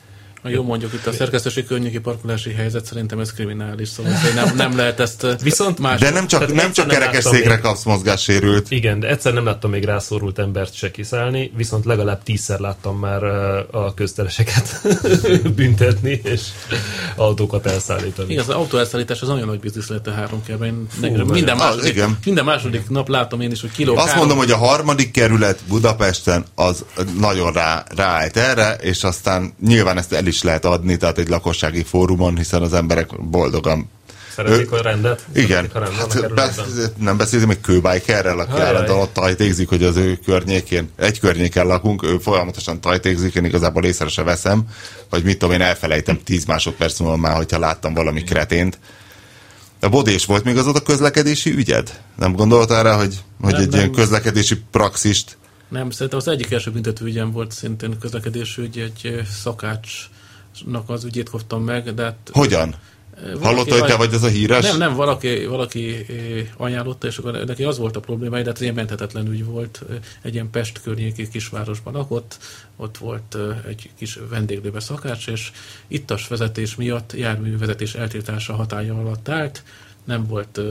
jó mondjuk itt a szerkesztőség környéki parkolási helyzet szerintem ez kriminális, szóval nem, nem lehet ezt Viszont más. De nem csak, nem csak kerekesszékre kapsz mozgássérült. Igen, de egyszer nem láttam még rászorult embert se kiszállni, viszont legalább tízszer láttam már a köztereseket büntetni, és autókat elszállítani. Igen, az autó elszállítás az nagyon nagy biznisz lett a három kerben. Minden, második, igen. minden második nap látom én is, hogy kiló. Azt három... mondom, hogy a harmadik kerület Budapesten az nagyon rá, ráállt erre, és aztán nyilván ezt el is lehet adni, tehát egy lakossági fórumon, hiszen az emberek boldogan Szeretik a rendet? Igen. A rendet, hát, be, nem beszélünk még kőbájkerrel, aki állandóan ott tajtékzik, hogy az ő környékén, egy környéken lakunk, ő folyamatosan tajtékzik, én igazából észre se veszem, vagy mit tudom én, elfelejtem 10 másodperc múlva már, hogyha láttam valami kretént. A bodés volt még az ott a közlekedési ügyed? Nem gondoltál rá, hogy, hogy nem, egy nem. ilyen közlekedési praxist nem, szerintem az egyik első ügyem volt szintén közlekedési ügy, egy szakács az ügyét kaptam meg, de hát... Hogyan? Hallotta, hogy te vagy ez a híres? Nem, nem, valaki, valaki eh, ajánlotta, és akkor neki az volt a probléma, de hát ilyen menthetetlen ügy volt. Egy ilyen Pest környéki kisvárosban lakott, ott volt eh, egy kis vendéglőbe szakács, és ittas vezetés miatt járművezetés eltiltása hatája alatt állt, nem volt, eh,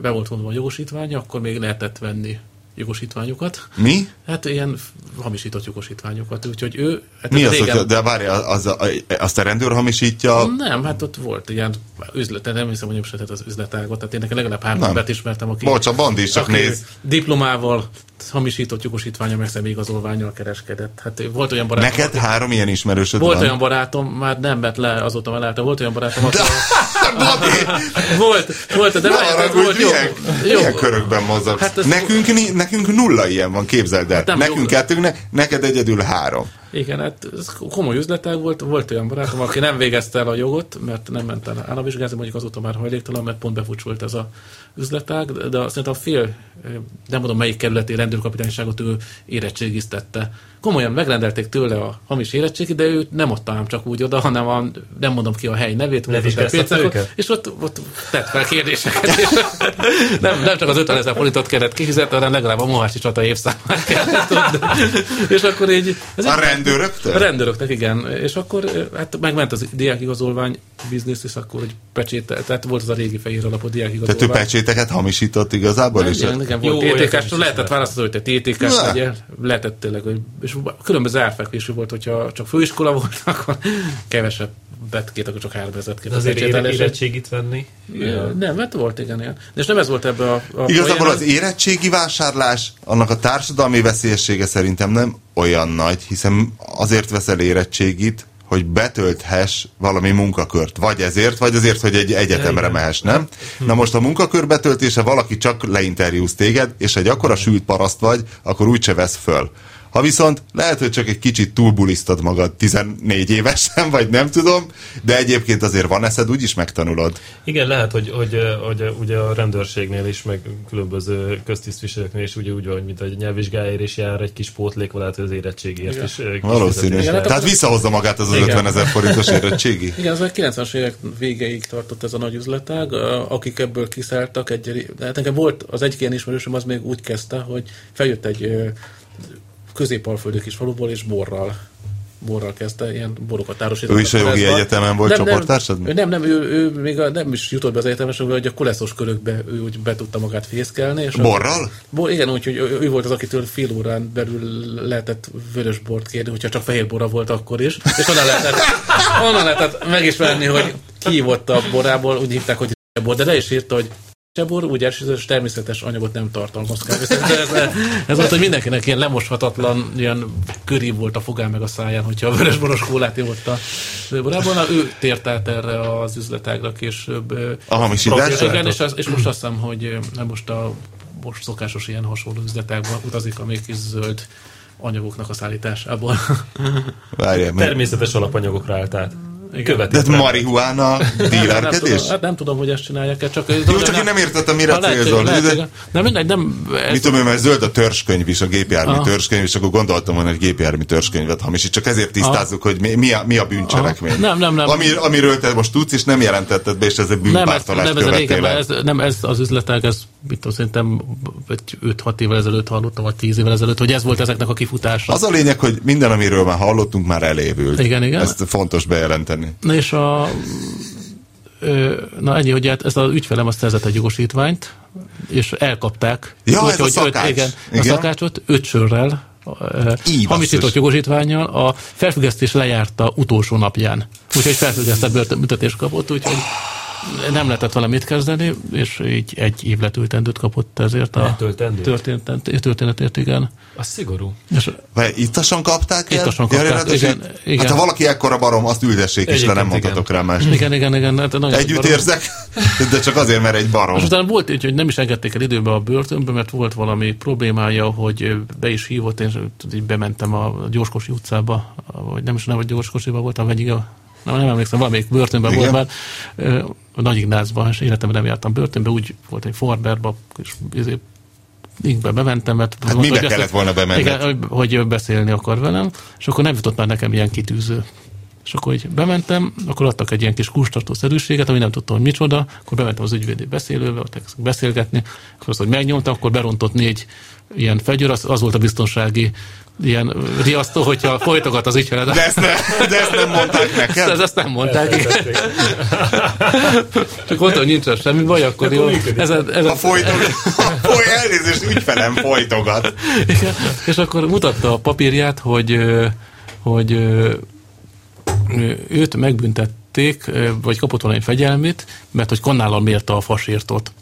be volt vonva a jogosítványa, akkor még lehetett venni jogosítványokat. Mi? Hát ilyen hamisított jogosítványokat, úgyhogy ő... Hát Mi az, régen... hogy, de várj, az, az, azt a rendőr hamisítja? Nem, hát ott volt ilyen üzlet, nem hiszem, hogy nem az üzletágot, tehát én nekem legalább három embert ismertem, aki... Bocs, a bandis csak néz. Diplomával, hamisított jogosítványa, meg személyigazolványjal kereskedett. Hát volt olyan barátom... Neked aki... három ilyen ismerősöd Volt van? olyan barátom, már nem vett le, azóta elállta, volt olyan barátom, aki... volt, volt, de várj, volt jó. Milyen, jó. milyen körökben mozogsz? Hát nekünk, nekünk nulla ilyen van, képzeld el. Hát nekünk kettőnknek, neked egyedül három. Igen, hát ez komoly üzletág volt, volt olyan barátom, aki nem végezte el a jogot, mert nem ment el államvizsgázni, mondjuk azóta már hajléktalan, mert pont befutsolt ez a üzletág, de szerintem a fél, nem mondom melyik kerületi rendőrkapitányságot ő érettségiztette komolyan megrendelték tőle a hamis érettségi, de őt nem adta ám csak úgy oda, hanem a, nem mondom ki a hely nevét, őket? és ott, ott tett fel kérdéseket. És nem, nem csak az 50 ezer forintot kellett kifizetni, hanem legalább a Mohácsi csata évszámát kellett És akkor így... Ez a rendőröktől? A rendőröknek, igen. És akkor hát megment az diákigazolvány biznisz, és akkor egy pecsét, tehát volt az a régi fehér alapú diákigazolvány. Tehát ő pecséteket hamisított igazából is? Igen, igen, volt TTK-s, lehetett választani, hogy te TTK-s legyen, lehetett tényleg, hogy és különböző árfekvésű volt, hogyha csak főiskola volt, akkor kevesebb bet két, akkor csak három ezeret két. Azért ére, érettségit venni? Ja. Nem, mert volt igen ilyen. De és nem ez volt ebbe a... a Igazából az érettségi vásárlás, annak a társadalmi veszélyessége szerintem nem olyan nagy, hiszen azért veszel érettségit, hogy betölthess valami munkakört. Vagy ezért, vagy azért, hogy egy egyetemre mehess, nem? Na most a munkakör betöltése valaki csak leinterjúz téged, és egy akkora sült paraszt vagy, akkor úgyse vesz föl. Ha viszont lehet, hogy csak egy kicsit túlbulisztad magad 14 évesen, vagy nem tudom, de egyébként azért van eszed, úgyis megtanulod. Igen, lehet, hogy, hogy, hogy ugye a rendőrségnél is, meg különböző köztisztviselőknél is ugye úgy van, mint egy nyelvvizsgáért is jár egy kis pótlék, lehet, hogy az érettségért Igen. is. Valószínű. Igen, Tehát visszahozza magát az, az 50 ezer forintos érettségi? Igen, az a 90-es évek végéig tartott ez a nagy üzletág, akik ebből kiszálltak, egy, hát nekem volt az egyik ilyen ismerősöm, az még úgy kezdte, hogy feljött egy közép-alföldi kis faluból, és borral borral kezdte, ilyen borokat árosított. Ő is a jogi egyetemen volt nem, csoporttársad? Nem, nem, nem, ő, ő még a, nem is jutott be az egyetemes, hogy a koleszos körökbe ő úgy be tudta magát fészkelni. És Borral? A, bor, igen, úgyhogy ő, ő volt az, akitől fél órán belül lehetett vörös bort kérni, hogyha csak fehér bora volt akkor is. És onnan lehetett, onnan lehetett megismerni, hogy ki volt a borából, úgy hívták, hogy bor, de le is írta, hogy Sebor úgy elsőzős természetes anyagot nem tartalmaz kávészert. Ez, ez volt, hogy mindenkinek ilyen lemoshatatlan, ilyen köri volt a fogán meg a száján, hogyha a vörösboros kólát ivott a borában. Ő tért át erre az üzletágra később. A hamisításra? Igen, és, az, és most azt hiszem, hogy most a most szokásos ilyen hasonló üzletákban utazik a még kis zöld anyagoknak a szállításából. Várjál, Természetes alapanyagokra állt át. Követi. De a marihuána nem, tudom, dílerkedés? hát nem tudom, hogy ezt csinálják-e, csak... Jó, csak én nem értettem, mire célzol. De- Nem, mindegy, nem... Ez, Mit tudom én, mert zöld a törzskönyv is, a gépjármű Aha. törzskönyv, és akkor gondoltam volna, hogy gépjármű törzskönyvet hamisít. Csak ezért tisztázzuk, hogy mi, mi, a, mi a bűncselekmény. Aha. Nem, nem, nem. Ami, amiről te most tudsz, és nem jelentetted be, és ez egy nem, ez, nem, ez a régen, ez, nem, ez az üzletág, ez mit tudom, szerintem egy 5-6 évvel ezelőtt hallottam, vagy 10 évvel ezelőtt, hogy ez volt ezeknek a kifutása. Az a lényeg, hogy minden, amiről már hallottunk, már elévült. Igen, igen. Ezt fontos bejelenteni. Na és a... Na ennyi, hogy hát ez az ügyfelem azt szerzett egy jogosítványt, és elkapták. Ja, ez a hogy szakács. Öt, igen, Igen. a szakácsot öt sörrel, Így hamisított basszus. jogosítványjal, a felfüggesztés lejárta utolsó napján. Úgyhogy felfüggesztett börtönbüntetést kapott, úgyhogy nem lehetett vele mit kezdeni, és így egy év letöltendőt kapott ezért a történet, történetért, igen. Az szigorú. És ittasan kapták el? Ittasan Ja, kapták, rendes, igen, igen. Hát ha valaki ekkora barom, azt üldessék is le, nem mondhatok rá más. igen, igen, igen. Hát Együtt barom. érzek, de csak azért, mert egy barom. És utána volt így, hogy nem is engedték el időbe a börtönbe, mert volt valami problémája, hogy be is hívott, én így bementem a Gyorskosi utcába, vagy nem is nem, hogy Gyorskosiba voltam, vagy igen, nem, nem emlékszem, valamelyik börtönben Igen. volt már, Nagy Ignácban, és életemben nem jártam börtönbe, úgy volt egy Forberba, és izé, Inkbe bementem, mert... Hát mondta, mibe hogy kellett volna bemenned? Igen, hogy- hogy beszélni akar velem, és akkor nem jutott már nekem ilyen kitűző. És akkor így bementem, akkor adtak egy ilyen kis kurstartó szerűséget, ami nem tudtam, hogy micsoda, akkor bementem az ügyvédi beszélőbe, ott beszélgetni, akkor azt, hogy megnyomta, akkor berontott négy ilyen fegyőr, az, az volt a biztonsági ilyen riasztó, hogyha folytogat az ügyfeled. De ezt, ne, de ezt nem mondták neked? ezt, ezt nem mondták. igen. Csak mondta, hogy nincsen semmi baj, akkor jó. Ez, ez, A folytog, a foly, elnézést, ügyfelem folytogat. Igen, és akkor mutatta a papírját, hogy, hogy őt megbüntették, vagy kapott valami fegyelmét, mert hogy kanállal mérte a fasírtot.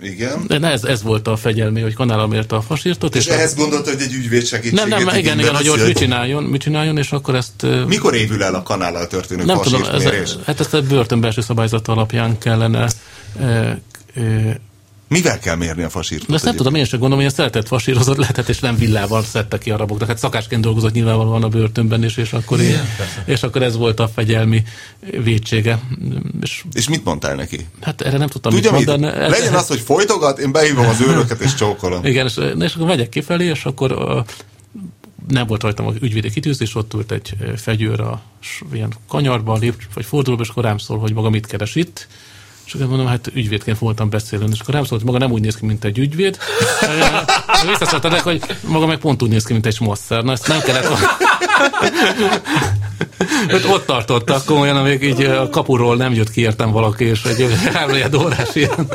Igen. De ez, ez volt a fegyelmé, hogy kanállal mérte a fasírtot. És a- ehhez gondolta, hogy egy ügyvéd segítséget nem, nem, igen, igen, hogy most mit csináljon, mit csináljon, és akkor ezt... Mikor évül el a kanállal történő nem tudom, ez, hát ezt a börtönbelső szabályzat alapján kellene ö, ö, Mivel kell mérni a fasírtot? De ezt nem egyébként? tudom, én sem gondolom, hogy ezt lehetett fasírozott lehetett, és nem villával szedte ki a raboknak. Hát szakásként dolgozott nyilvánvalóan a börtönben is, és akkor, én, és akkor ez volt a fegyelmi védsége. És És mit mondtál neki? hát erre nem tudtam Tudja mit mit? mondani. Ez- Legyen az, hogy folytogat, én behívom az őröket és csókolom. Igen, és, és akkor megyek kifelé, és akkor a, nem volt rajtam a ügyvédi kitűzés, ott ült egy fegyőr a s- ilyen kanyarban, lép, vagy fordulóba, és akkor rám szól, hogy maga mit keres itt. És akkor mondom, hát ügyvédként voltam beszélni, és akkor rám szólt, hogy maga nem úgy néz ki, mint egy ügyvéd. Visszaszóltam neki, hogy maga meg pont úgy néz ki, mint egy smasszer. Na, ezt nem kellett. Őt ott tartottak komolyan, amíg így a kapuról nem jött ki értem valaki, és egy háromnegyed órás ilyen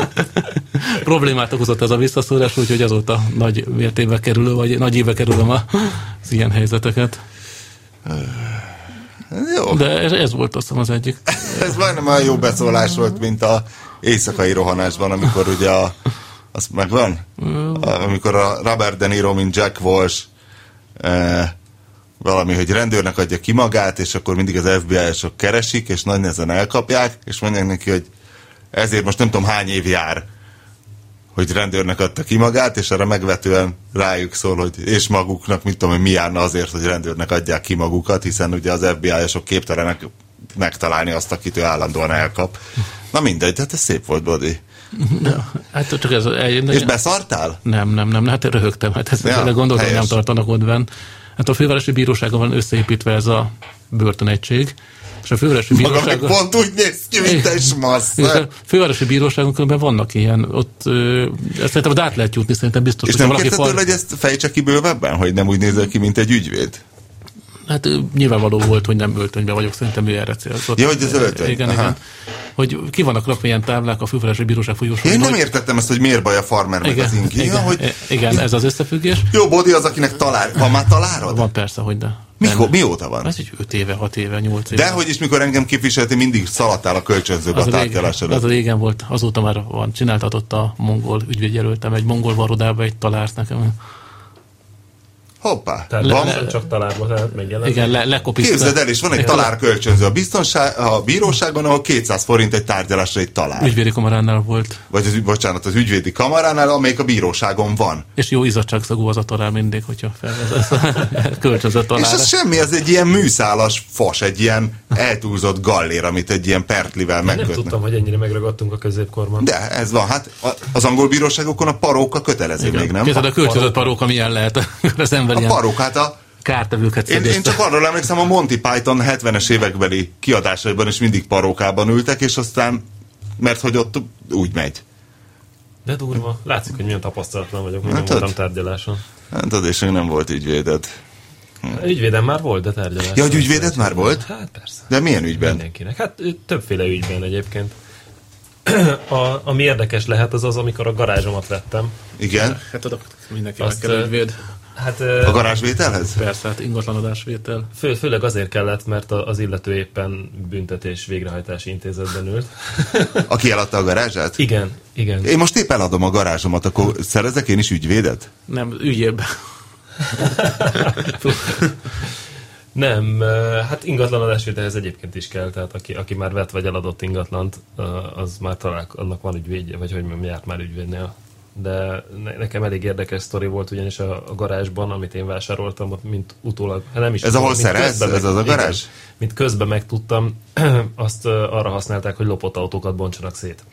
problémát okozott ez a visszaszólás, úgyhogy azóta nagy mértékbe kerülő, vagy nagy éve kerülöm az ilyen helyzeteket. Jó, De ez, ez volt azt az egyik. ez majdnem olyan jó beszólás volt, mint a éjszakai rohanásban, amikor ugye a, az megvan? Amikor a Robert De Niro, mint Jack Walsh e, valami, hogy rendőrnek adja ki magát, és akkor mindig az FBI-sok keresik, és nagy nehezen elkapják, és mondják neki, hogy ezért most nem tudom hány év jár, hogy rendőrnek adta ki magát, és arra megvetően rájuk szól, hogy és maguknak, mit tudom, hogy mi járna azért, hogy rendőrnek adják ki magukat, hiszen ugye az FBI-sok képtelenek megtalálni azt, akit ő állandóan elkap. Na mindegy, hát ez szép volt, Bodi. Hát csak ez... Egy, És beszartál? Nem, nem, nem, hát röhögtem, hát ezt Ja, ja, gondoltam, hogy nem tartanak ott benn. Hát a fővárosi bíróságon van összeépítve ez a börtönegység, és a fővárosi bíróságon... pont úgy néz ki, mint egy smassz. És a fővárosi bíróságon különben vannak ilyen, ott ö, ezt szerintem át lehet jutni, szerintem biztos, És hogyha nem valaki tőle, hogy ezt fejtse ki bővebben, hogy nem úgy nézel ki, mint egy ügyvéd? Hát nyilvánvaló volt, hogy nem öltönyben vagyok, szerintem ő erre célzott. Ja, hogy az öltöny. Igen, Aha. igen. Hogy ki vannak rakva ilyen táblák a fővárosi bíróság folyosón. Én nem hogy- értettem ezt, hogy miért baj a farmer meg az ingi. igen, Ja, hogy igen, ez az összefüggés. jó, Bodi az, akinek talál. Van már találod? Van persze, hogy de. Mikor, mióta van? Ez egy 5 éve, 6 éve, 8 éve. De hogy is, mikor engem képviselti, mindig szaladtál a kölcsönzőbe a az a, régen, tárgyalás az a régen volt, azóta már van, csináltatott a mongol ügyvédjelöltem, egy mongol varodába egy talárt nekem. Hoppá. Tehát van, le, csak találva, tehát megjelent. Igen, le, lekopizta. Képzeld el, és van egy talárkölcsönző a, biztonság, a bíróságon, ahol 200 forint egy tárgyalásra egy talár. Ügyvédi kamaránál volt. Vagy az, bocsánat, az ügyvédi kamaránál, amelyik a bíróságon van. És jó izzadságszagú az a talál mindig, hogyha felvezesz. Kölcsönzött talál. És ez semmi, ez egy ilyen műszálas fos, egy ilyen eltúlzott gallér, amit egy ilyen pertlivel Nem megkötnek. tudtam, hogy ennyire megragadtunk a középkorban. De ez van, hát az angol bíróságokon a paróka kötelező még, nem? Képzeld, a kölcsönzött paróka milyen lehet, az ember A ilyen parók, hát a, kártevőket én, én csak arról emlékszem, a Monty Python 70-es évekbeli kiadásaiban is mindig parókában ültek, és aztán, mert hogy ott úgy megy. De durva. Látszik, hogy milyen tapasztalatlan vagyok, Hát nem voltam tárgyaláson. Hát tudod, és nem volt ügyvéded. Ügyvédem már volt, de tárgyaláson. Ja, hogy ügyvéded már volt? Hát persze. De milyen ügyben? Mindenkinek. Hát többféle ügyben egyébként. A, ami érdekes lehet, az az, amikor a garázsomat vettem. Igen? Hát oda mindenki Azt, meg kell ügyvéd. Hát A garázsvételhez? Persze, hát ingatlanadásvétel. fő, főleg azért kellett, mert az illető éppen büntetés végrehajtási intézetben ült. Aki eladta a garázsát? igen, igen. Én most épp eladom a garázsomat, akkor szerezek én is ügyvédet? Nem, ügyébb. Nem, hát ingatlan adásvételhez egyébként is kell, tehát aki, aki már vett vagy eladott ingatlant, az már talál, annak van ügyvédje, vagy hogy mondjam, járt már ügyvédnél. De ne, nekem elég érdekes sztori volt, ugyanis a, a garázsban, amit én vásároltam, ott mint utólag, hát nem is Ez ahol szerez? Ez az a igen, garázs? mint közben megtudtam, azt arra használták, hogy lopott autókat bontsanak szét.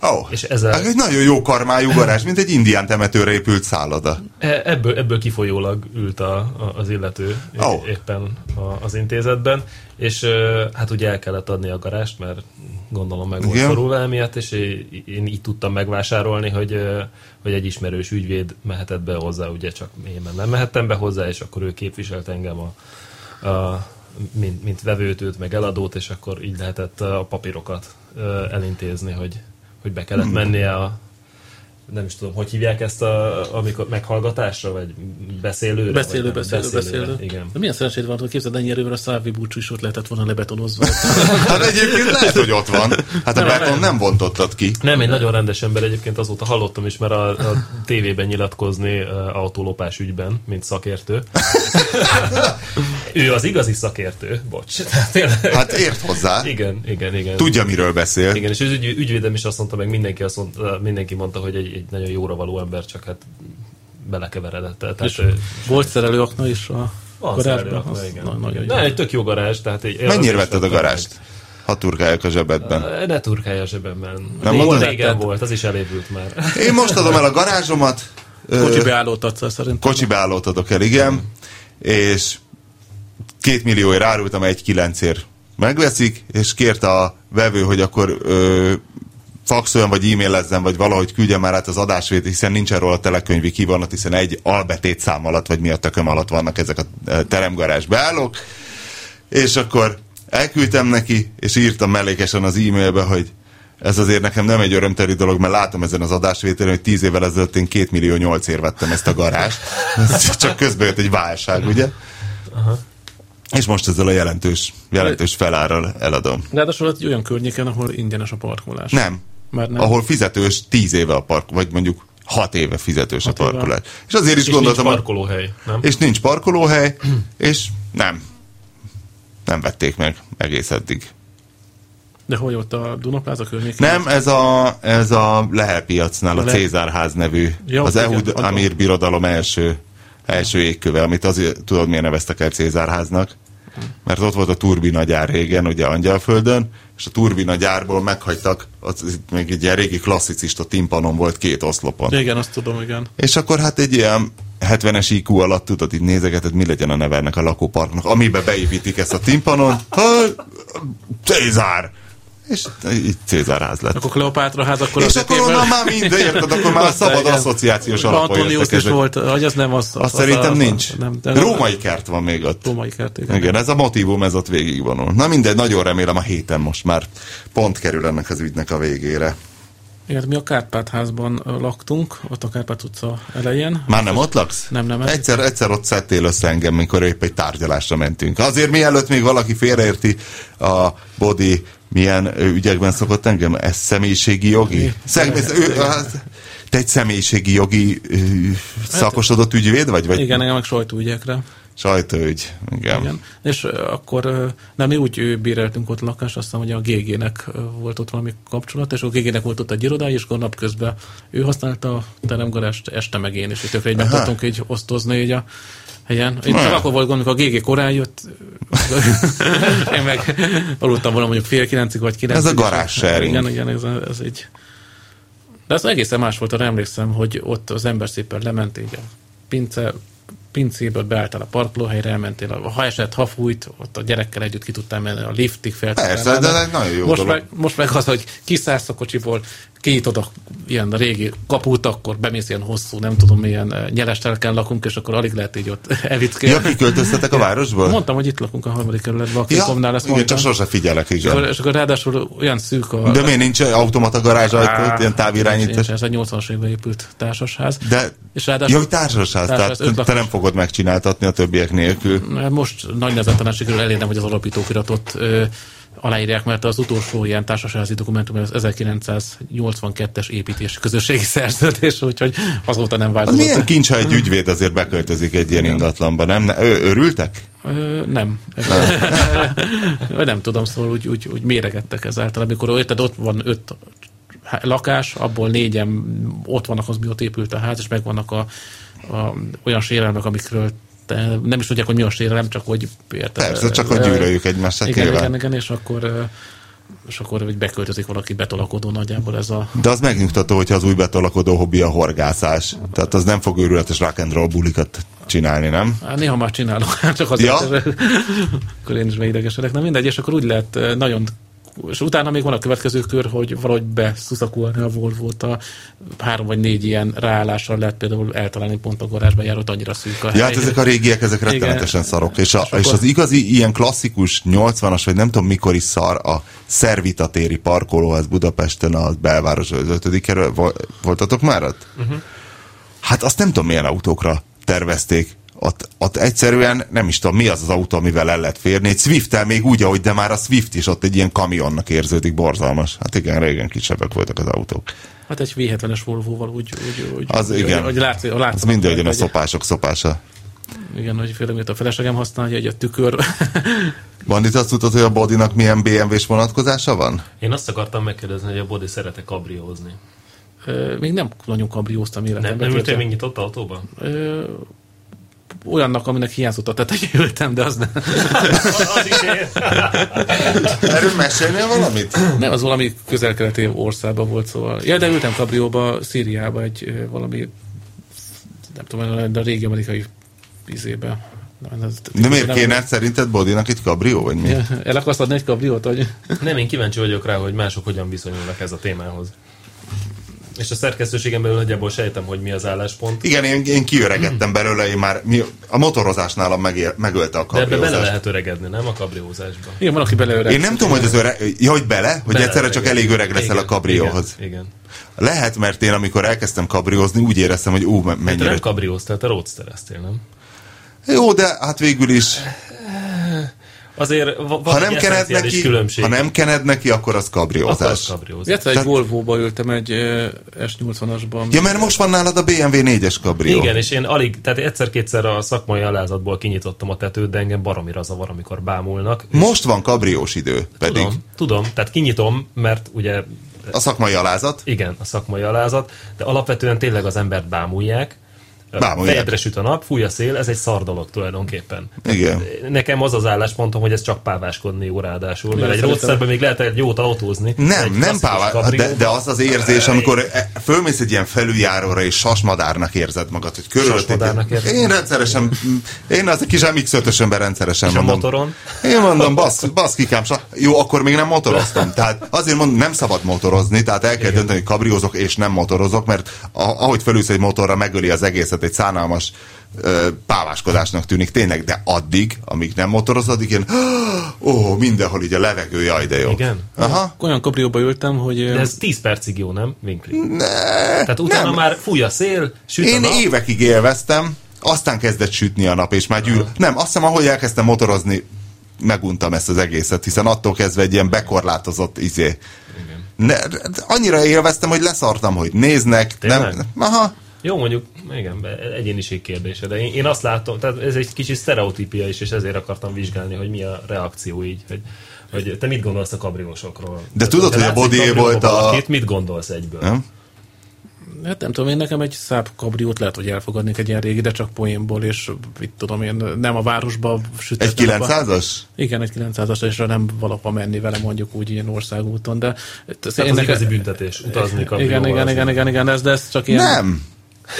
Oh, És ez egy nagyon jó karmájú garázs, mint egy indián temetőre épült szálloda. E- Ebből, ebből kifolyólag ült a, a, az illető oh. éppen a, az intézetben, és hát ugye el kellett adni a garást, mert gondolom meg volt szorulva emiatt, és én, így tudtam megvásárolni, hogy, hogy egy ismerős ügyvéd mehetett be hozzá, ugye csak én nem mehettem be hozzá, és akkor ő képviselt engem a, a mint, mint vevőtőt, meg eladót, és akkor így lehetett a papírokat elintézni, hogy, hogy be kellett mennie a nem is tudom, hogy hívják ezt, a, amikor meghallgatásra, vagy beszélőre? Beszélő, vagy beszélő, beszélő. Igen. De milyen szerencséd van, hogy képzeld, ennyi erővel a Szávi búcsú is ott lehetett volna lebetonozva. Hát egyébként lehet, hogy ott van. Hát a beton nem vontottad ki. Nem, egy nagyon rendes ember egyébként azóta hallottam is, mert a, a tévében nyilatkozni uh, autólopás ügyben, mint szakértő. ő az igazi szakértő, bocs. Tényleg- Hát ért hozzá. Igen, igen, igen. Tudja, miről beszél. Igen, és az ügy, ügyvédem is azt mondta, meg mindenki, azt mondta, mindenki mondta, hogy egy, egy nagyon jóra való ember, csak hát belekeveredett. Tehát, És ő- volt szerelőakna is a van garázsban. szerelő, Az igen. na- nagyon De jó. egy tök jó garázs, tehát egy, Mennyire vetted a garást? Ha turkáljak a zsebedben. Ne turkálja a zsebemben. Nem mondod? régen volt, az is elévült már. Én most adom el a garázsomat. ö, Kocsi beállót adsz szerintem. Kocsi beállót adok el, igen. És két millióért árultam, egy kilencért megveszik, és kérte a vevő, hogy akkor ö, faxoljon, vagy e-mailezzen, vagy valahogy küldje már át az adásvét, hiszen nincsen róla telekönyvi kivonat, hiszen egy albetét szám alatt, vagy mi a tököm alatt vannak ezek a ö, teremgarázs beállók. És akkor elküldtem neki, és írtam mellékesen az e-mailbe, hogy ez azért nekem nem egy örömteli dolog, mert látom ezen az adásvételen, hogy tíz évvel ezelőtt én két millió nyolcért vettem ezt a garást. Csak közben jött egy válság, ugye? És most ezzel a jelentős, jelentős felárral eladom. Ráadásul egy olyan környéken, ahol ingyenes a parkolás. Nem. Már nem. Ahol fizetős tíz éve a park, vagy mondjuk hat éve fizetős Hat a éve. parkolás. És azért is És nincs gondoltam, hogy parkolóhely, nem? és nincs parkolóhely, és nem. Nem vették meg egész eddig. De hol ott a Dunapláza környéken? Nem, ez a, ez a Lehel piacnál, a Le- Cézárház nevű, Ja, az Ehud. Amir birodalom első, első égköve, amit azért tudod, miért neveztek el Cézárháznak? Mert ott volt a turbina gyár régen, ugye Angyalföldön, és a turbina gyárból meghagytak, az, még egy ilyen régi klasszicista timpanon volt két oszlopon. Igen, azt tudom, igen. És akkor hát egy ilyen 70-es IQ alatt tudod, így nézegeted, mi legyen a neve ennek a lakóparknak, amiben beépítik ezt a timpanon. Ha, Cézár! És így Cézárház lett. Akkor Kleopátra ház, akkor És az akkor onnan már minden, érted, akkor már a szabad Igen. asszociációs alapon Antonius is volt, hogy az nem az. az Azt szerintem az, nincs. Nem, de Római kert van még ott. Római kert, igen. Igen, ez a motivum, ez ott végigvonul. Na mindegy, nagyon remélem a héten most már pont kerül ennek az ügynek a végére. Igen, mi a Kárpát házban ö, laktunk, ott a Kárpát utca elején. Már nem ott laksz? Nem, nem. Egyszer, egyszer ott szedtél össze engem, mikor épp egy tárgyalásra mentünk. Azért mielőtt még valaki félreérti a body milyen ügyekben szokott engem? Ez személyiségi jogi? Szem, ez, ő, az, Te egy személyiségi jogi ö, szakosodott ügyvéd vagy? vagy Igen, engem meg sajtóügyekre. Sajtóügy, igen. Igen. És akkor nem, mi úgy béreltünk ott lakást, azt hiszem, hogy a GG-nek volt ott valami kapcsolat, és a GG-nek volt ott egy irodája, és akkor napközben ő használta a teremgarást, este meg én, és tökre egyben tudtunk így osztozni így a helyen. Én csak akkor volt gond, amikor a GG korán jött, én meg aludtam volna mondjuk fél kilencig vagy kilencig. Ez a garázs sharing. Igen, igen, ez, ez így. De ez egészen más volt, arra emlékszem, hogy ott az ember szépen lement így a pince, pincéből beálltál a parkolóhelyre, elmentél, a- ha esett, ha fújt, ott a gyerekkel együtt ki tudtál menni a liftig fel. Persze, de ez nagyon jó most dolog. meg, most meg az, hogy kiszállsz a kocsiból, kinyitod a ilyen régi kaput, akkor bemész ilyen hosszú, nem tudom milyen eh, nyeles telken lakunk, és akkor alig lehet így ott Ja, evickélni. kiköltöztetek a városból? Mondtam, hogy itt lakunk a harmadik kerületben, a ja, Kikomnál, ezt igen, mondtam. csak sose figyelek, és, akkor, igen. és akkor ráadásul olyan szűk a... De miért nincs automata garázsajtó, ilyen távirányítás? Nincs, Ez egy 80-as évben épült társasház. De, És ráadásul ja, hogy társasház, Társasház, tehát öt te lakos. nem fogod megcsináltatni a többiek nélkül. most nagy nehezen talán sikerül elérnem, hogy az alapítókiratot aláírják, mert az utolsó ilyen társasági dokumentum az 1982-es építési közösségi szerződés, úgyhogy azóta nem Az változott. milyen kincs, ha egy ügyvéd azért beköltözik egy ilyen ingatlanba, nem? Ne- Ö, örültek? Ö, nem. Vagy nem tudom, szóval úgy, úgy, úgy méregettek ezáltal. Amikor érted, ott van öt lakás, abból négyen ott vannak az, mióta épült a ház, és megvannak a, a, olyan sérelmek, amikről te, nem is tudják, hogy mi a sérelem, csak hogy érted. Persze, csak hogy gyűlöljük egymást, hát igen, igen, igen, és akkor és akkor hogy beköltözik valaki betolakodó nagyjából ez a... De az megnyugtató, hogyha az új betolakodó hobbi a horgászás. Tehát az nem fog őrületes rock and roll bulikat csinálni, nem? Hát néha már csinálok, csak az Ja? akkor én is beidegesedek. Na mindegy, és akkor úgy lehet nagyon és utána még van a következő kör, hogy valahogy beszuszakulni a Volvo-t a három vagy négy ilyen ráállással lehet például eltalálni pont a garázsban járott annyira szűk a Ja, hát hely. ezek a régiek, ezek Igen. rettenetesen szarok. És, a, És akkor- és az igazi ilyen klasszikus 80-as, vagy nem tudom mikor is szar, a Szervita téri parkoló, az Budapesten, a belváros az ötödik kerül. Vol- Voltatok már ott? Uh-huh. Hát azt nem tudom, milyen autókra tervezték. Ott, ott egyszerűen nem is tudom, mi az az autó, amivel el lehet férni. Egy swift még úgy, ahogy de már a Swift is ott egy ilyen kamionnak érződik, borzalmas. Hát igen, régen kisebbek voltak az autók. Hát egy V70-es Volvo-val úgy, úgy, úgy Az úgy, igen. Hogy látsz, Az látsz mindegy, ugyan a szopások szopása. Igen, hogy főleg miért a feleségem használja, hogy a tükör. Van itt azt tudod, hogy a bodynak milyen BMW-s vonatkozása van? Én azt akartam megkérdezni, hogy a Bodi szeret-e kabriózni. Még nem nagyon kabrióztam Nem, életemben. nem ültél Érted? még nyitott autóban? Olyannak, aminek hiányzott a tetején ültem, de az nem. Az is ér. Erről mesélnél valamit? Nem, az valami közel-keleti országban volt, szóval. Ja, de ültem kabrióba, Szíriába egy valami, nem tudom, de a régi amerikai izébe. Nem, ez- De miért nem- kéne szerinted bodynak itt kabrió, vagy mi? Ja, El akarsz adni egy kabriót, vagy? Nem, én kíváncsi vagyok rá, hogy mások hogyan viszonyulnak ez a témához. És a szerkesztőségen belül nagyjából sejtem, hogy mi az álláspont. Igen, én, én kiöregettem belőle, én már mi, a motorozás nálam megél, megölte a De ebbe bele kabriózást. lehet öregedni, nem a kabriózásba. Igen, van, aki beleöreg. Én nem tudom, hogy az öreg... Ja, hogy bele? Hogy Bele egyszerre csak elég öreg leszel a Igen, kabrióhoz. Igen. igen. Lehet, mert én amikor elkezdtem kabriózni, úgy éreztem, hogy ú, me- Te mennyire... nem kabrióztál, te roadstereztél, nem? Jó, de hát végül is, Azért va- van ha nem kened neki, különbség. ha nem kened neki, akkor az akkor az kabriózás. kabriózás. Illetve egy Tehát- Volvo-ba ültem egy ö, S80-asban. Ja, mert most van nálad a BMW 4-es kabrió. Igen, és én alig, tehát egyszer-kétszer a szakmai alázatból kinyitottam a tetőt, de engem baromira zavar, amikor bámulnak. Most van kabriós idő, pedig. Tudom, tudom, tehát kinyitom, mert ugye A szakmai alázat. igen, a szakmai alázat, de alapvetően tényleg az embert bámulják. Bámulják. Fejedre süt a nap, fúj a szél, ez egy szar dolog tulajdonképpen. Igen. Nekem az az álláspontom, hogy ez csak páváskodni jó ráadásul, mert egy roadsterben még lehet egy jót autózni. Nem, nem klasszikus pává, de, de az az érzés, amikor e- fölmész egy ilyen felüljáróra, és sasmadárnak érzed magad, hogy körülötted. Sasmadárnak érzed? Én rendszeresen, én az a kis MX-5-ösömben rendszeresen És a mondom. motoron? Én mondom, basz, baszkikám, sa, jó, akkor még nem motoroztam. Tehát azért mondom, nem szabad motorozni, tehát el kell Igen. dönteni, hogy kabriózok és nem motorozok, mert a, ahogy felülsz egy motorra, megöli az egészet, egy szánalmas ö, páváskodásnak tűnik tényleg, de addig, amíg nem motorozod, addig ilyen, ó, mindenhol így a levegő, jaj, de jó. Igen? Aha. Olyan kabrióba ültem, hogy... De ez 10 percig jó, nem? Winkli. Ne, Tehát utána nem. már fúj a szél, süt a Én nap. évekig élveztem, aztán kezdett sütni a nap, és már gyűl... Nem, azt hiszem, ahogy elkezdtem motorozni, meguntam ezt az egészet, hiszen attól kezdve egy ilyen bekorlátozott izé. Ne, annyira élveztem, hogy leszartam, hogy néznek. Tényleg? Nem, aha. Jó, mondjuk, igen, egyéniség kérdése, de én, én azt látom, tehát ez egy kicsit sztereotípia is, és ezért akartam vizsgálni, hogy mi a reakció így, hogy, hogy te mit gondolsz a kabriósokról? De tudod, Te hogy a Bodié volt a- valakit, mit gondolsz egyből? Nem? Hát nem tudom, én nekem egy száb kabriót lehet, hogy elfogadnék egy ilyen régi, de csak poénból, és mit tudom én, nem a városba sütettem. Egy 900-as? Igen, egy 900-as, és nem valahova menni vele mondjuk úgy ilyen országúton, de... Tehát az igazi büntetés, utazni kabrióval. igen, igen, igen, igen, igen, ez, de ez csak ilyen... Nem.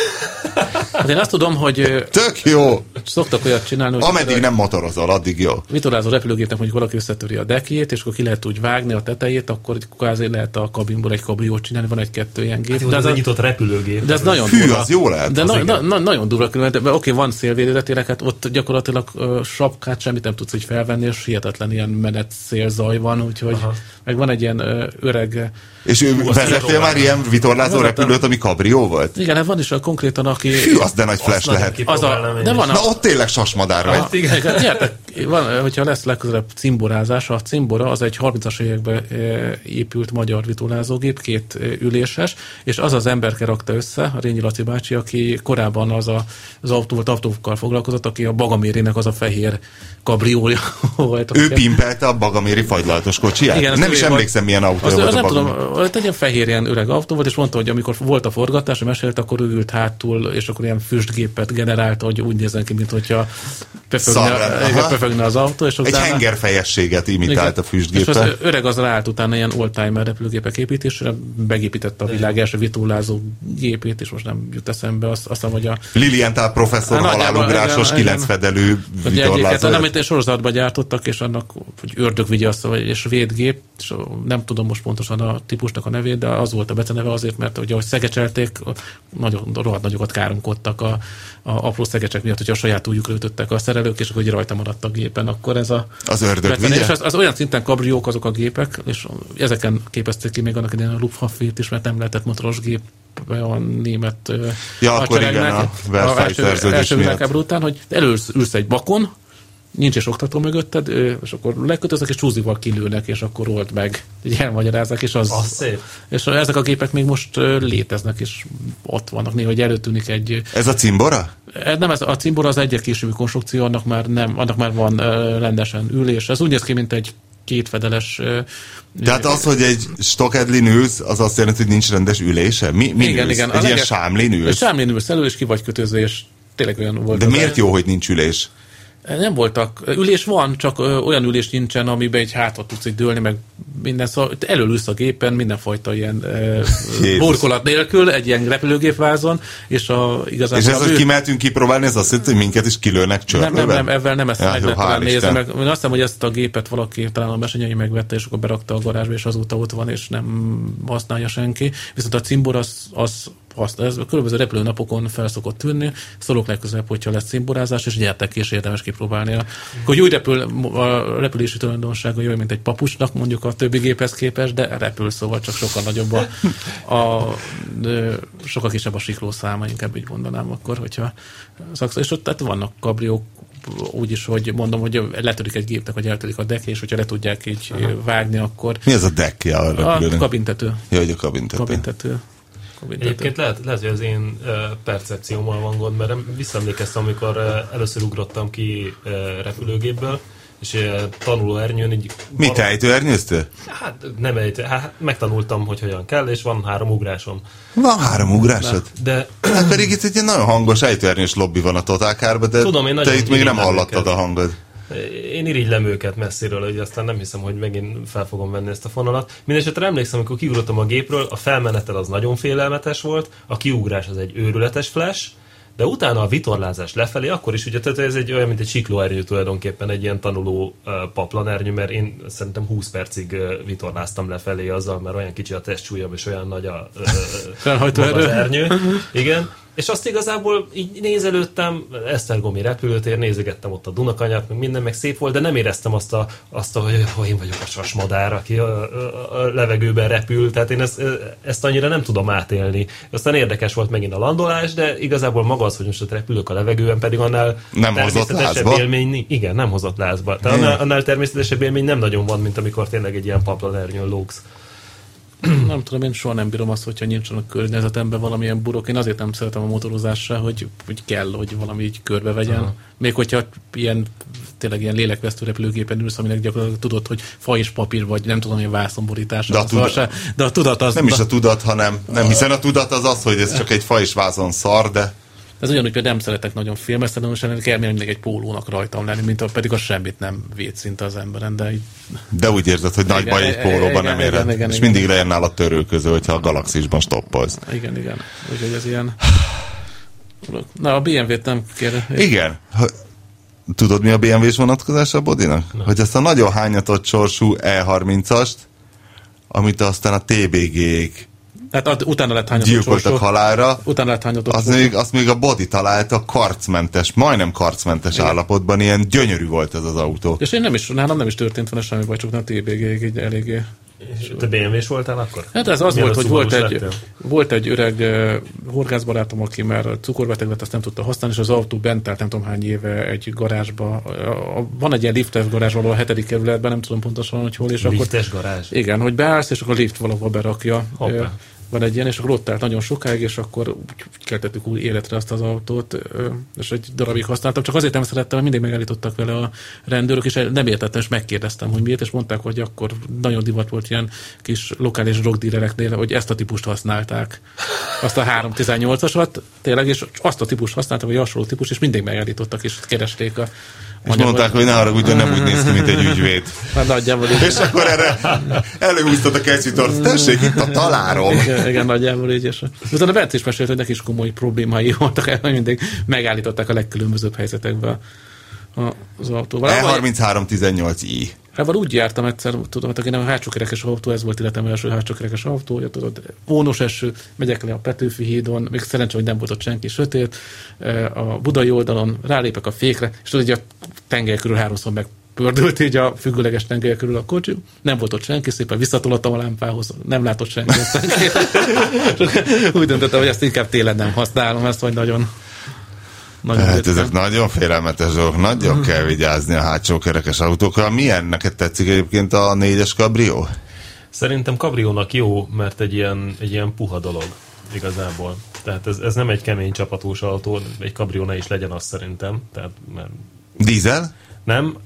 Hát én azt tudom, hogy Tök jó. szoktak olyat csinálni, hogy Ameddig nem motorozol, addig jó. vitorlázó repülőgépnek mondjuk valaki összetöri a dekjét, és akkor ki lehet úgy vágni a tetejét, akkor kvázi lehet a kabinból egy kabriót csinálni, van egy-kettő ilyen gép. Jó, de ez a- nyitott repülőgép. de ez nagyon Hű, durva. az jó lehet, De na, na, na, nagyon durva különben, de oké, van szélvédőre hát ott gyakorlatilag ö, sapkát semmit nem tudsz így felvenni, és hihetetlen ilyen menet szélzaj van, úgyhogy Aha. meg van egy ilyen ö, öreg És ő vezettél már ilyen vitorlázó Vezettem. repülőt, ami kabrió volt? igen, hát van is a konkrétan, aki Hű, az de nagy flash lehet. az a, de van a, Na ott tényleg sasmadár vagy. Ah, igen, gyertek, van, hogyha lesz legközelebb cimborázás, a cimbora az egy 30-as években e, épült magyar vitolázógép, két e, üléses, és az az emberke rakta össze, a Rényi Laci bácsi, aki korábban az a, az autó, volt autókkal foglalkozott, aki a Bagamérének az a fehér kabriója volt. Ő pimpelte a bagaméri fagylaltos kocsiját? Igen, nem is volt. emlékszem, milyen autója az, volt az a nem tudom, egy ilyen fehér ilyen öreg autó volt, és mondta, hogy amikor volt a forgatás, ő mesélt, akkor ő ült hátul, és akkor ilyen füstgépet generált, hogy úgy nézzen ki, mint hogyha pöfögne, igen, az autó, és Egy hengerfejességet imitált a És füstgéppel. az öreg az ráállt utána ilyen oldtimer repülőgépek építésére, begépítette a világ első vitólázó gépét, és most nem jut eszembe, azt, azt hogy a Lilientál professzor Hát halálugrásos, igen, kilenc igen. fedelő hogy vitorlázó. nem, egy sorozatban gyártottak, és annak, hogy ördögvigyasza, vagy és védgép, és a- nem tudom most pontosan a típusnak a nevét, de az volt a beceneve azért, mert ugye, ahogy szegecselték, nagyon rohadt nagyokat káromkodtak a, a apró szegecsek miatt, hogyha a saját újjukra ütöttek a szerelők, és hogy rajta maradt a gépen, akkor ez a Az ördög? És az, az, olyan szinten kabriók azok a gépek, és ezeken képezték ki még annak idején a Luftwaffe-t is, mert nem lehetett motoros gép a német Ja, akkor igen, a Versailles első, első világháború után, hogy elősz ülsz egy bakon, nincs is oktató mögötted, és akkor lekötöznek, és csúzival kilőnek, és akkor old meg. Így elmagyarázzák, és az, Az szép. és ezek a gépek még most léteznek, és ott vannak. Néha, hogy előtűnik egy Ez a cimbora? ez nem ez, a cimbora az egy későbbi konstrukció, annak már nem, annak már van rendesen ülés. Ez úgy néz ki, mint egy kétfedeles... Tehát az, hogy egy stokedlin ülsz, az azt jelenti, hogy nincs rendes ülése? Mi, mi igen, ülsz? igen. Egy ilyen sámlin Egy ülsz? sámlin ülsz elő, és ki vagy kötözve, és tényleg olyan volt. De miért jó, hogy nincs ülés? Nem voltak. Ülés van, csak olyan ülés nincsen, amiben egy hátra tudsz így dőlni, meg minden, szóval te előülsz a gépen, mindenfajta ilyen burkolat nélkül, egy ilyen repülőgépvázon, és a, igazából És a ez, hogy bő- kimeltünk kipróbálni, ez azt jelenti, hogy minket is kilőnek nem, csörlőben? nem, nem, ezzel nem ezt Ja, meg jó, talán meg én azt hiszem, hogy ezt a gépet valaki talán a mesenyei megvette, és akkor berakta a garázsba, és azóta ott van, és nem használja senki. Viszont a cimbor az, az használ, ez a különböző repülőnapokon fel szokott tűnni, szólok legközelebb, hogyha lesz cimborázás, és gyertek és érdemes kipróbálni. Hogy úgy repül, a repülési tulajdonsága jó, mint egy papucsnak, mondjuk a többi géphez képest, de repül, szóval csak sokkal nagyobb a, a de sokkal kisebb a sikló száma, inkább így mondanám akkor, hogyha szaksz, és ott tehát vannak kabriók, úgy is, hogy mondom, hogy letörik egy gépnek, vagy eltörik a dekk, és hogyha le tudják így vágni, akkor Mi az a deckje a a repülőnek? kabintető. Ja, hogy a kabintető. Kabintető. Kabintető. Egyébként lehet, lehet, hogy az én percepciómmal van gond, mert em- visszaemlékeztem, amikor először ugrottam ki repülőgépből, és tanuló ernyőn így... Mit ejtőernyőztél? Hát nem egy, hát megtanultam, hogy hogyan kell, és van három ugrásom. Van három ugrásod. De Hát pedig itt egy ilyen nagyon hangos ejtőernyős lobby van a Totálkárban, de Tudom, én te itt még nem hallottad a hangod. Én irigylem őket messziről, hogy aztán nem hiszem, hogy megint fel fogom venni ezt a fonalat. Mindenesetre emlékszem, amikor kiugrottam a gépről, a felmenetel az nagyon félelmetes volt, a kiugrás az egy őrületes flash, de utána a vitorlázás lefelé, akkor is ugye, tehát ez egy olyan, mint egy siklóernyő tulajdonképpen, egy ilyen tanuló uh, paplanernyő, mert én szerintem 20 percig uh, vitorláztam lefelé azzal, mert olyan kicsi a testsúlyom, és olyan nagy a uh, ernyő. Igen. És azt igazából így nézelődtem, Esztergomi repülőtér, nézegettem ott a Dunakanyart, meg minden, meg szép volt, de nem éreztem azt, a, azt a, hogy hogy én vagyok a sasmadár, aki a, a, a levegőben repül, tehát én ezt, ezt annyira nem tudom átélni. Aztán érdekes volt megint a landolás, de igazából maga az, hogy most ott repülök a levegőben, pedig annál Nem természetesebb élmény, igen, nem hozott lázba. Tehát annál, annál természetesebb élmény nem nagyon van, mint amikor tényleg egy ilyen paplanernyőn lógsz. nem tudom, én soha nem bírom azt, hogyha nincsen a környezetemben valamilyen burok. Én azért nem szeretem a motorozásra, hogy, hogy kell, hogy valami így körbe vegyen. Aha. Még hogyha ilyen tényleg ilyen lélekvesztő repülőgépen ülsz, aminek gyakorlatilag tudod, hogy fa és papír, vagy nem tudom, milyen vászonborítás. De a, tudat, se, de a tudat az... Nem is a tudat, hanem nem, hiszen a tudat az az, hogy ez csak egy fa és vászon szar, de ez ugyanúgy, hogy nem szeretek nagyon filmesztelenül, kell mindig egy pólónak rajtam lenni, mint a, pedig az semmit nem véd szinte az emberen, de így... De úgy érzed, hogy nagy baj egy pólóban nem éred. Igen, igen, és igen, mindig igen. lejön nála törőköző, hogyha a galaxisban stoppolsz. Igen, igen. Úgyhogy ez ilyen... Na, a BMW-t nem kér. Igen. Tudod, mi a BMW-s vonatkozása a Bodinak? Na. Hogy ezt a nagyon hányatott sorsú E30-ast, amit aztán a TBG-ék tehát utána lett hányatott Gyilkoltak halára. Utána lett hányatott az még, azt még a body találta karcmentes, majdnem karcmentes Igen. állapotban, ilyen gyönyörű volt ez az autó. És én nem is, nálam nem is történt volna semmi baj, csak nem TBG-ig eléggé és te BMW-s voltál akkor? Hát ez az Milyen volt, hogy volt egy, volt egy öreg uh, horgászbarátom, aki már cukorbeteg lett, azt nem tudta használni, és az autó bent állt nem tudom hány éve egy garázsba. Uh, van egy ilyen liftes garázs valahol a hetedik kerületben, nem tudom pontosan, hogy hol. És liftes akkor, garázs? Igen, hogy beállsz, és akkor a lift valahol berakja. Hoppá van egy ilyen, és akkor ott állt nagyon sokáig, és akkor úgy keltettük új életre azt az autót, és egy darabig használtam. Csak azért nem szerettem, mert mindig megállítottak vele a rendőrök, és nem értettem, és megkérdeztem, hogy miért, és mondták, hogy akkor nagyon divat volt ilyen kis lokális drogdílereknél, hogy ezt a típust használták. Azt a 318-asat, tényleg, és azt a típust használtam, vagy hasonló típus, és mindig megállítottak, és keresték a és mondták, hogy ne haragudjon, nem úgy néz ki, mint egy ügyvéd. Hát nagyjából. És akkor erre előhúztad a kesztyűtort, tessék, itt a talárom. Igen, igen nagyjából így. És utána Bence is mesélt, hogy neki is komoly problémái voltak, hogy mindig megállították a legkülönbözőbb helyzetekbe az autóval. E3318i. Hát úgy jártam egyszer, tudom, hogy nem a hátsó kerekes autó, ez volt életem első hátsó kerekes autója, tudod, ónos eső, megyek le a Petőfi hídon, még szerencsé, hogy nem volt ott senki sötét, a budai oldalon rálépek a fékre, és tudod, hogy a tenger körül háromszor meg pördült így a függőleges tenger körül a kocsi, nem volt ott senki, szépen visszatolottam a lámpához, nem látott senki. úgy döntöttem, hogy ezt inkább télen nem használom, ezt vagy nagyon nagyon hát ezek nagyon félelmetes dolgok, nagyon kell vigyázni a hátsó kerekes autókra. Milyen neked tetszik egyébként a négyes kabrió? Szerintem kabriónak jó, mert egy ilyen, egy ilyen puha dolog igazából. Tehát ez, ez nem egy kemény csapatós autó, egy kabrió ne is legyen az szerintem. Tehát, mert... Dízel? Nem,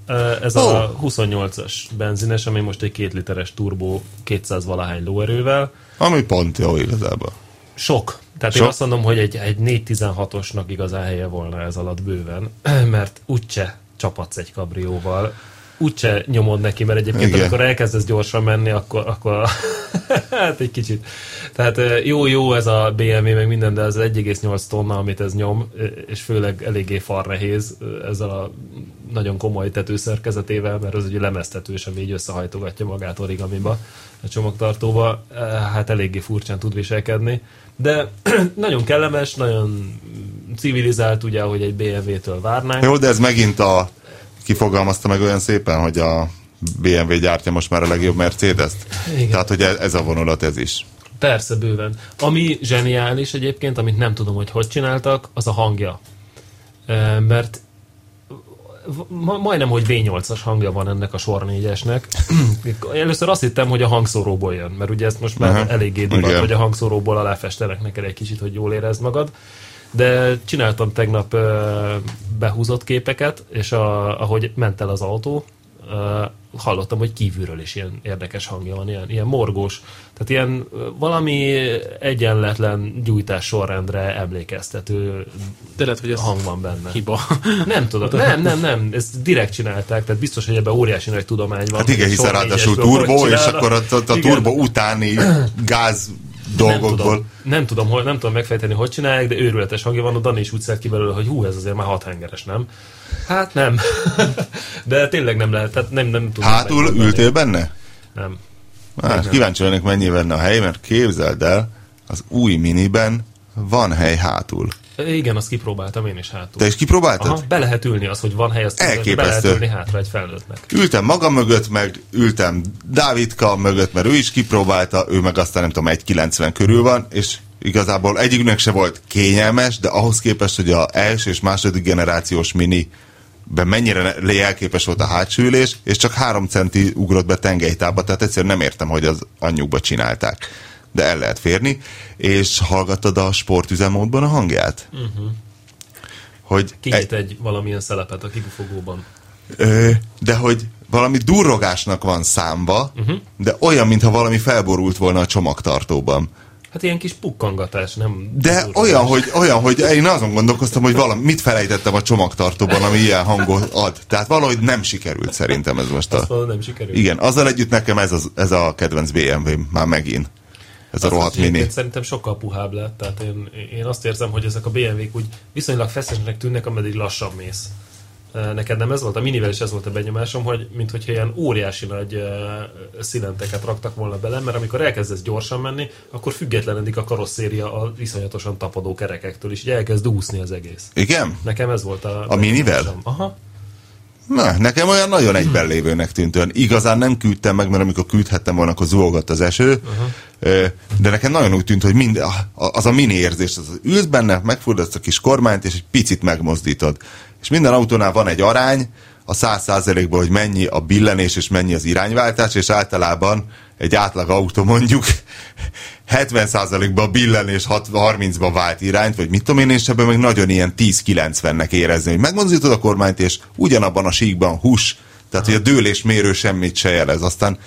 ez oh. a 28-as benzines, ami most egy két literes turbó 200 valahány lóerővel. Ami pont jó igazából. Sok. Tehát Sok? én azt mondom, hogy egy, egy 416-osnak igazán helye volna ez alatt bőven, mert úgyse csapatsz egy kabrióval, úgyse nyomod neki, mert egyébként Igen. amikor elkezdesz gyorsan menni, akkor, akkor hát egy kicsit. Tehát jó, jó ez a BMW, meg minden, de ez 1,8 tonna, amit ez nyom, és főleg eléggé far nehéz ezzel a nagyon komoly tetőszerkezetével, mert az ugye lemeztetős, ami így összehajtogatja magát origamiba, a csomagtartóba, hát eléggé furcsán tud viselkedni. De nagyon kellemes, nagyon civilizált, ugye, hogy egy BMW-től várnánk. Jó, de ez megint a kifogalmazta meg olyan szépen, hogy a BMW gyártja most már a legjobb Mercedes-t. Igen. Tehát, hogy ez a vonulat ez is. Persze, bőven. Ami zseniális egyébként, amit nem tudom, hogy hogy csináltak, az a hangja. Mert majdnem, hogy V8-as hangja van ennek a sor 4-esnek. Először azt hittem, hogy a hangszóróból jön, mert ugye ezt most már uh-huh. eléggé divat, hogy a hangszóróból aláfestenek neked egy kicsit, hogy jól érezd magad. De csináltam tegnap behúzott képeket, és a, ahogy ment el az autó, hallottam, hogy kívülről is ilyen érdekes hangja van, ilyen, ilyen morgós, tehát ilyen valami egyenletlen gyújtás sorrendre emlékeztető De lehet, hogy ez hang van benne. Hiba. Nem tudom, nem, nem, nem, ezt direkt csinálták, tehát biztos, hogy ebben óriási nagy tudomány van. Hát igen, hiszen ráadásul turbo, és akkor a, a, a turbo utáni gáz dolgokból. Nem tudom, nem tudom, hogy, nem tudom megfejteni, hogy csinálják, de őrületes hangja van, a Dani is úgy szert ki belőle, hogy hú, ez azért már hat hengeres, nem? Hát nem. de tényleg nem lehet, tehát nem, nem tudom. Hátul ültél benne? Nem. Hát, nem. kíváncsi lennék, mennyi benne a hely, mert képzeld el, az új miniben van hely hátul. Igen, azt kipróbáltam én is hátul. Te is kipróbáltad? Aha, be lehet ülni az, hogy van hely, azt Elképesztő. be lehet ülni hátra egy felnőttnek. Ültem maga mögött, meg ültem Dávidka mögött, mert ő is kipróbálta, ő meg aztán nem tudom, 1,90 körül van, és igazából egyiknek se volt kényelmes, de ahhoz képest, hogy a első és második generációs mini mennyire jelképes volt a hátsó ülés, és csak három centi ugrott be tengelytába, tehát egyszerűen nem értem, hogy az anyjukba csinálták. De el lehet férni, és hallgattad a sportüzemmódban a hangját? Uh-huh. Hogy Kinyit egy, egy valamilyen szelepet a kibufogóban. Ö, de hogy valami durrogásnak van számba, uh-huh. de olyan, mintha valami felborult volna a csomagtartóban. Hát ilyen kis pukkangatás, nem... De olyan hogy, olyan, hogy én azon gondolkoztam, hogy valami, mit felejtettem a csomagtartóban, ami ilyen hangot ad. Tehát valahogy nem sikerült szerintem ez most. A... nem sikerült. Igen, azzal együtt nekem ez, az, ez a kedvenc BMW már megint. Ez a rohadt mini. Szerintem sokkal puhább lett. Tehát én, én azt érzem, hogy ezek a BMW-k úgy viszonylag feszesnek tűnnek, ameddig lassan mész. Neked nem ez volt? A minivel is ez volt a benyomásom, hogy mintha ilyen óriási nagy uh, szilenteket raktak volna bele, mert amikor elkezdesz gyorsan menni, akkor függetlenedik a karosszéria a viszonyatosan tapadó kerekektől, és elkezd úszni az egész. Igen? Nekem ez volt a... A minivel? Aha. Na, nekem olyan nagyon egyben lévőnek tűnt. Olyan igazán nem küldtem meg, mert amikor küldhettem volna, akkor zuhogott az eső. Uh-huh. De nekem nagyon úgy tűnt, hogy mind, az a mini érzés, az ülsz benne, megfordulsz a kis kormányt, és egy picit megmozdítod. És minden autónál van egy arány, a száz százalékban, hogy mennyi a billenés és mennyi az irányváltás, és általában egy átlag autó mondjuk 70%-ban billenés 30-ban vált irányt, vagy mit tudom én, és ebben meg nagyon ilyen 10-90-nek érezni, hogy megmozdítod a kormányt, és ugyanabban a síkban hús, tehát hogy a dőlésmérő semmit se jelez. Aztán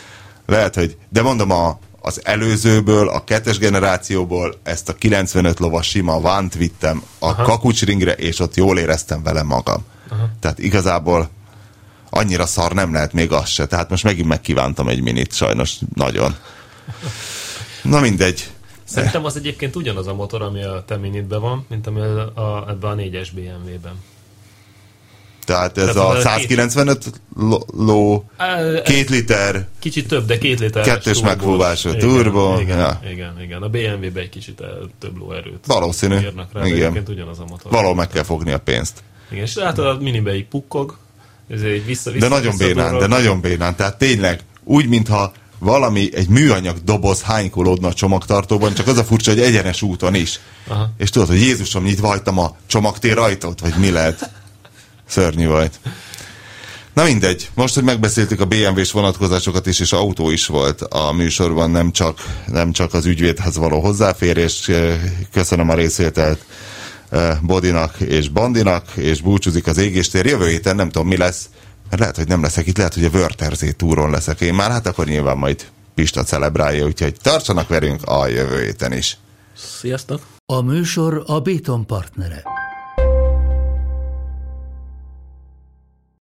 lehet, hogy, de mondom, a, az előzőből, a kettes generációból ezt a 95 lovas sima vánt vittem a Aha. kakucsringre, és ott jól éreztem vele magam. Aha. Tehát igazából annyira szar nem lehet még az se. Tehát most megint megkívántam egy minit, sajnos nagyon. Na mindegy. Szerintem az egyébként ugyanaz a motor, ami a te minitben van, mint ami a, a, ebben a 4-es BMW-ben. Tehát ez Tehát a 195 ló, két liter. Kicsit több, de két liter. Kettős megfúvású turbo. Igen, ja. igen, igen. A BMW-ben egy kicsit több lóerőt Valószínű. rá, igen. ugyanaz a motor. Valahol meg kell fogni a pénzt. Igen, és hát a minibe így pukkog, ez egy vissza, vissza, de nagyon bénán, de nagyon bénán. Tehát tényleg úgy, mintha valami, egy műanyag doboz hánykolódna a csomagtartóban, csak az a furcsa, hogy egyenes úton is. Aha. És tudod, hogy Jézusom, nyitva hagytam a csomagtér ajtót, vagy mi lehet? Szörnyű volt. Na mindegy, most, hogy megbeszéltük a BMW-s vonatkozásokat is, és autó is volt a műsorban, nem csak, nem csak az ügyvédhez való hozzáférés. Köszönöm a részvételt eh, Bodinak és Bandinak, és búcsúzik az égéstér. Jövő héten nem tudom, mi lesz, mert lehet, hogy nem leszek itt, lehet, hogy a Wörterzé túron leszek én már, hát akkor nyilván majd Pista celebrálja, úgyhogy tartsanak velünk a jövő héten is. Sziasztok! A műsor a Béton partnere.